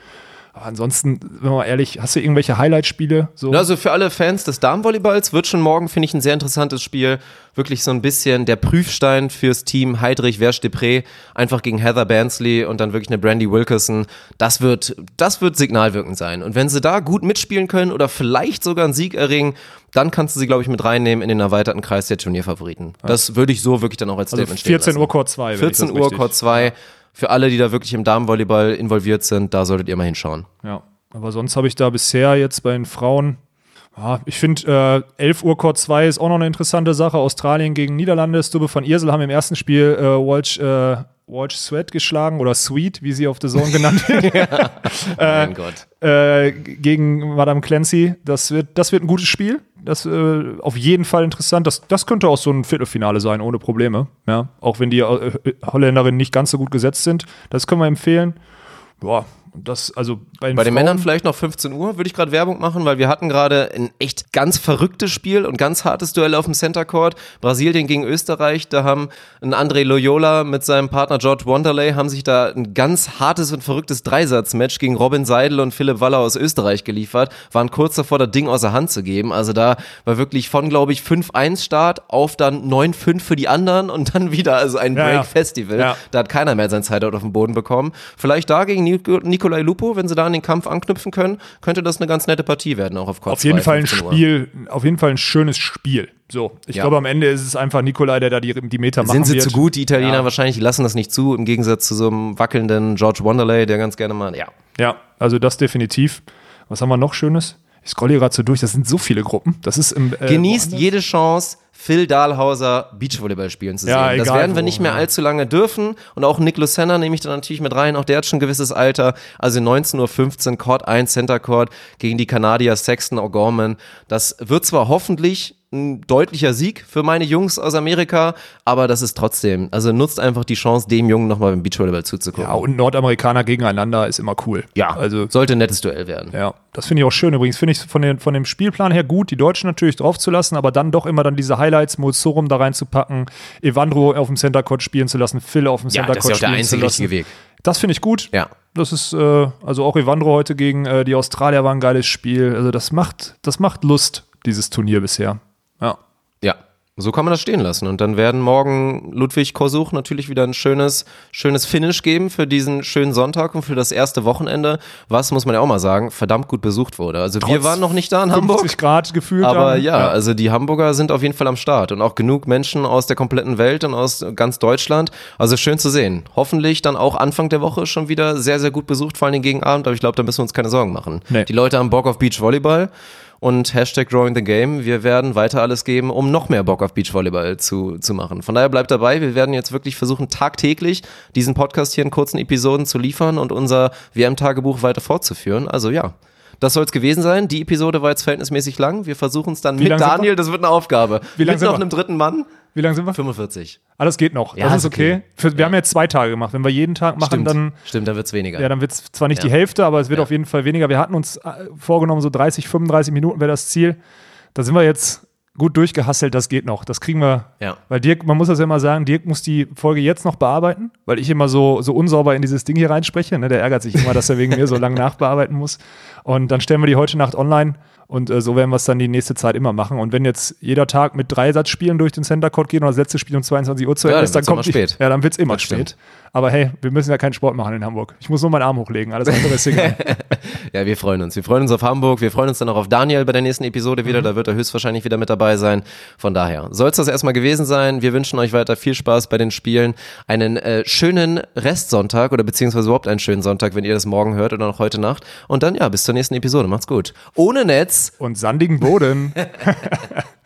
Aber ansonsten, wenn wir mal ehrlich, hast du irgendwelche Highlight-Spiele? So? Also für alle Fans des Damenvolleyballs wird schon morgen, finde ich, ein sehr interessantes Spiel. Wirklich so ein bisschen der Prüfstein fürs Team Heidrich Verge-Depré, einfach gegen Heather Bansley und dann wirklich eine Brandy Wilkerson. Das wird, das wird signalwirkend sein. Und wenn sie da gut mitspielen können oder vielleicht sogar einen Sieg erringen, dann kannst du sie, glaube ich, mit reinnehmen in den erweiterten Kreis der Turnierfavoriten. Das würde ich so wirklich dann auch als also Statement stehen 14 lassen. Uhr Court 2. wenn ich das 14 Uhr Court 2. Für alle, die da wirklich im Damenvolleyball involviert sind, da solltet ihr mal hinschauen. Ja, aber sonst habe ich da bisher jetzt bei den Frauen, ja, ich finde, äh, 11 Uhr Court 2 ist auch noch eine interessante Sache. Australien gegen Niederlande. Stubbe van Iersel haben im ersten Spiel äh, Walsh, äh, Walsh Sweat geschlagen oder Sweet, wie sie auf The Zone genannt [laughs] wird, mein Gott. Äh, gegen Madame Clancy. Das wird, das wird ein gutes Spiel. Das äh, auf jeden Fall interessant. Das, das könnte auch so ein Viertelfinale sein, ohne Probleme. Ja, auch wenn die äh, Holländerinnen nicht ganz so gut gesetzt sind. Das können wir empfehlen. Ja, das, also bei den, Bei den Frauen- Männern vielleicht noch 15 Uhr, würde ich gerade Werbung machen, weil wir hatten gerade ein echt ganz verrücktes Spiel und ganz hartes Duell auf dem Center Court. Brasilien gegen Österreich, da haben ein André Loyola mit seinem Partner George Wanderley haben sich da ein ganz hartes und verrücktes Dreisatzmatch gegen Robin Seidel und Philipp Waller aus Österreich geliefert, waren kurz davor, das Ding außer Hand zu geben. Also da war wirklich von, glaube ich, 5-1 Start auf dann 9-5 für die anderen und dann wieder also ein Ja. Break-Festival. Ja. Da hat keiner mehr sein Zeitort auf dem Boden bekommen. Vielleicht da gegen Nico, Nikolai Lupo, wenn sie da an den Kampf anknüpfen können, könnte das eine ganz nette Partie werden, auch auf Court Auf jeden 2, Fall ein 15 Uhr. Spiel, auf jeden Fall ein schönes Spiel. So, ich Ja. glaube, am Ende ist es einfach Nikolai, der da die, die Meter machen Sind sie wird. zu gut, die Italiener Ja. wahrscheinlich, die lassen das nicht zu, im Gegensatz zu so einem wackelnden George Wanderlei, der ganz gerne mal, ja. Ja, also das definitiv. Was haben wir noch Schönes? Ich scrolle hier gerade so durch, das sind so viele Gruppen. Das ist im, äh, Genießt jede Chance, Phil Dahlhauser Beachvolleyball spielen zu sehen. Ja, das werden wir wo, nicht mehr ja. allzu lange dürfen. Und auch Nick Senna nehme ich da natürlich mit rein. Auch der hat schon ein gewisses Alter. Also 19.15 Uhr, Court 1, Center Court gegen die Kanadier Sexton O'Gorman. Das wird zwar hoffentlich ein deutlicher Sieg für meine Jungs aus Amerika, aber das ist trotzdem, also nutzt einfach die Chance, dem Jungen nochmal beim Beachvolleyball zuzugucken. Ja, und Nordamerikaner gegeneinander ist immer cool. ja, also sollte ein nettes Duell werden. Ja, das finde ich auch schön. Übrigens finde ich von, den, von dem Spielplan her gut, die Deutschen natürlich drauf zu lassen, aber dann doch immer dann diese Highlights, Mozorum da reinzupacken, Evandro auf dem Center Court spielen zu lassen, Phil auf dem Ja, Center das ist ja Court auch der spielen zu einzige lassen. richtige Weg. Das finde ich gut. Ja. Das ist, äh, also auch Evandro heute gegen äh, die Australier war ein geiles Spiel. Also das macht, das macht Lust, dieses Turnier bisher. Ja. Ja, so kann man das stehen lassen. Und dann werden morgen Ludwig Korsuch natürlich wieder ein schönes, schönes Finish geben für diesen schönen Sonntag und für das erste Wochenende, was, muss man ja auch mal sagen, verdammt gut besucht wurde. Also wir waren noch nicht da in Hamburg. 50 Grad gefühlt. Aber dann. ja, also die Hamburger sind auf jeden Fall am Start und auch genug Menschen aus der kompletten Welt und aus ganz Deutschland. Also schön zu sehen. Hoffentlich dann auch Anfang der Woche schon wieder sehr, sehr gut besucht, vor allem gegen Abend, aber ich glaube, da müssen wir uns keine Sorgen machen. Nee. Die Leute haben Bock auf Beachvolleyball und Hashtag Growing the Game. Wir werden weiter alles geben, um noch mehr Bock auf Beachvolleyball zu, zu machen. Von daher bleibt dabei. Wir werden jetzt wirklich versuchen, tagtäglich diesen Podcast hier in kurzen Episoden zu liefern und unser WM-Tagebuch weiter fortzuführen. Also ja, das soll es gewesen sein. Die Episode war jetzt verhältnismäßig lang. Wir versuchen es dann Wie mit Daniel, das wird eine Aufgabe. Wie lang mit sind noch wir? einem dritten Mann. Wie lange sind wir? 45. Alles geht noch. Ja, das ist okay. Für, wir haben jetzt zwei Tage gemacht. Wenn wir jeden Tag machen, Stimmt, dann, Stimmt, dann wird es weniger. ja, dann wird es zwar nicht Ja. die Hälfte, aber es wird Ja. auf jeden Fall weniger. Wir hatten uns äh, vorgenommen, so 30, 35 Minuten wäre das Ziel. Da sind wir jetzt gut durchgehasselt, das geht noch. Das kriegen wir. Ja. Weil Dirk, man muss das ja immer sagen, Dirk muss die Folge jetzt noch bearbeiten, weil ich immer so, so unsauber in dieses Ding hier reinspreche. Ne? Der ärgert sich immer, dass er wegen mir so lange [laughs] nachbearbeiten muss. Und dann stellen wir die heute Nacht online und äh, so werden wir es dann die nächste Zeit immer machen. Und wenn jetzt jeder Tag mit Dreisatzspielen durch den Center Court geht und das letzte Spiel um 22 Uhr zu Ja, Ende dann ist, dann kommt die- spät. Ja, dann wird es immer Das stimmt. spät. Aber hey, wir müssen ja keinen Sport machen in Hamburg. Ich muss nur meinen Arm hochlegen. Alles andere ist egal. [laughs] Ja, wir freuen uns. Wir freuen uns auf Hamburg. Wir freuen uns dann auch auf Daniel bei der nächsten Episode Mhm. wieder. Da wird er höchstwahrscheinlich wieder mit dabei sein. Von daher soll es das erstmal gewesen sein. Wir wünschen euch weiter viel Spaß bei den Spielen. Einen äh, schönen Restsonntag oder beziehungsweise überhaupt einen schönen Sonntag, wenn ihr das morgen hört oder noch heute Nacht. Und dann ja, bis zur nächsten Episode. Macht's gut. Ohne Netz. und sandigen Boden. [laughs]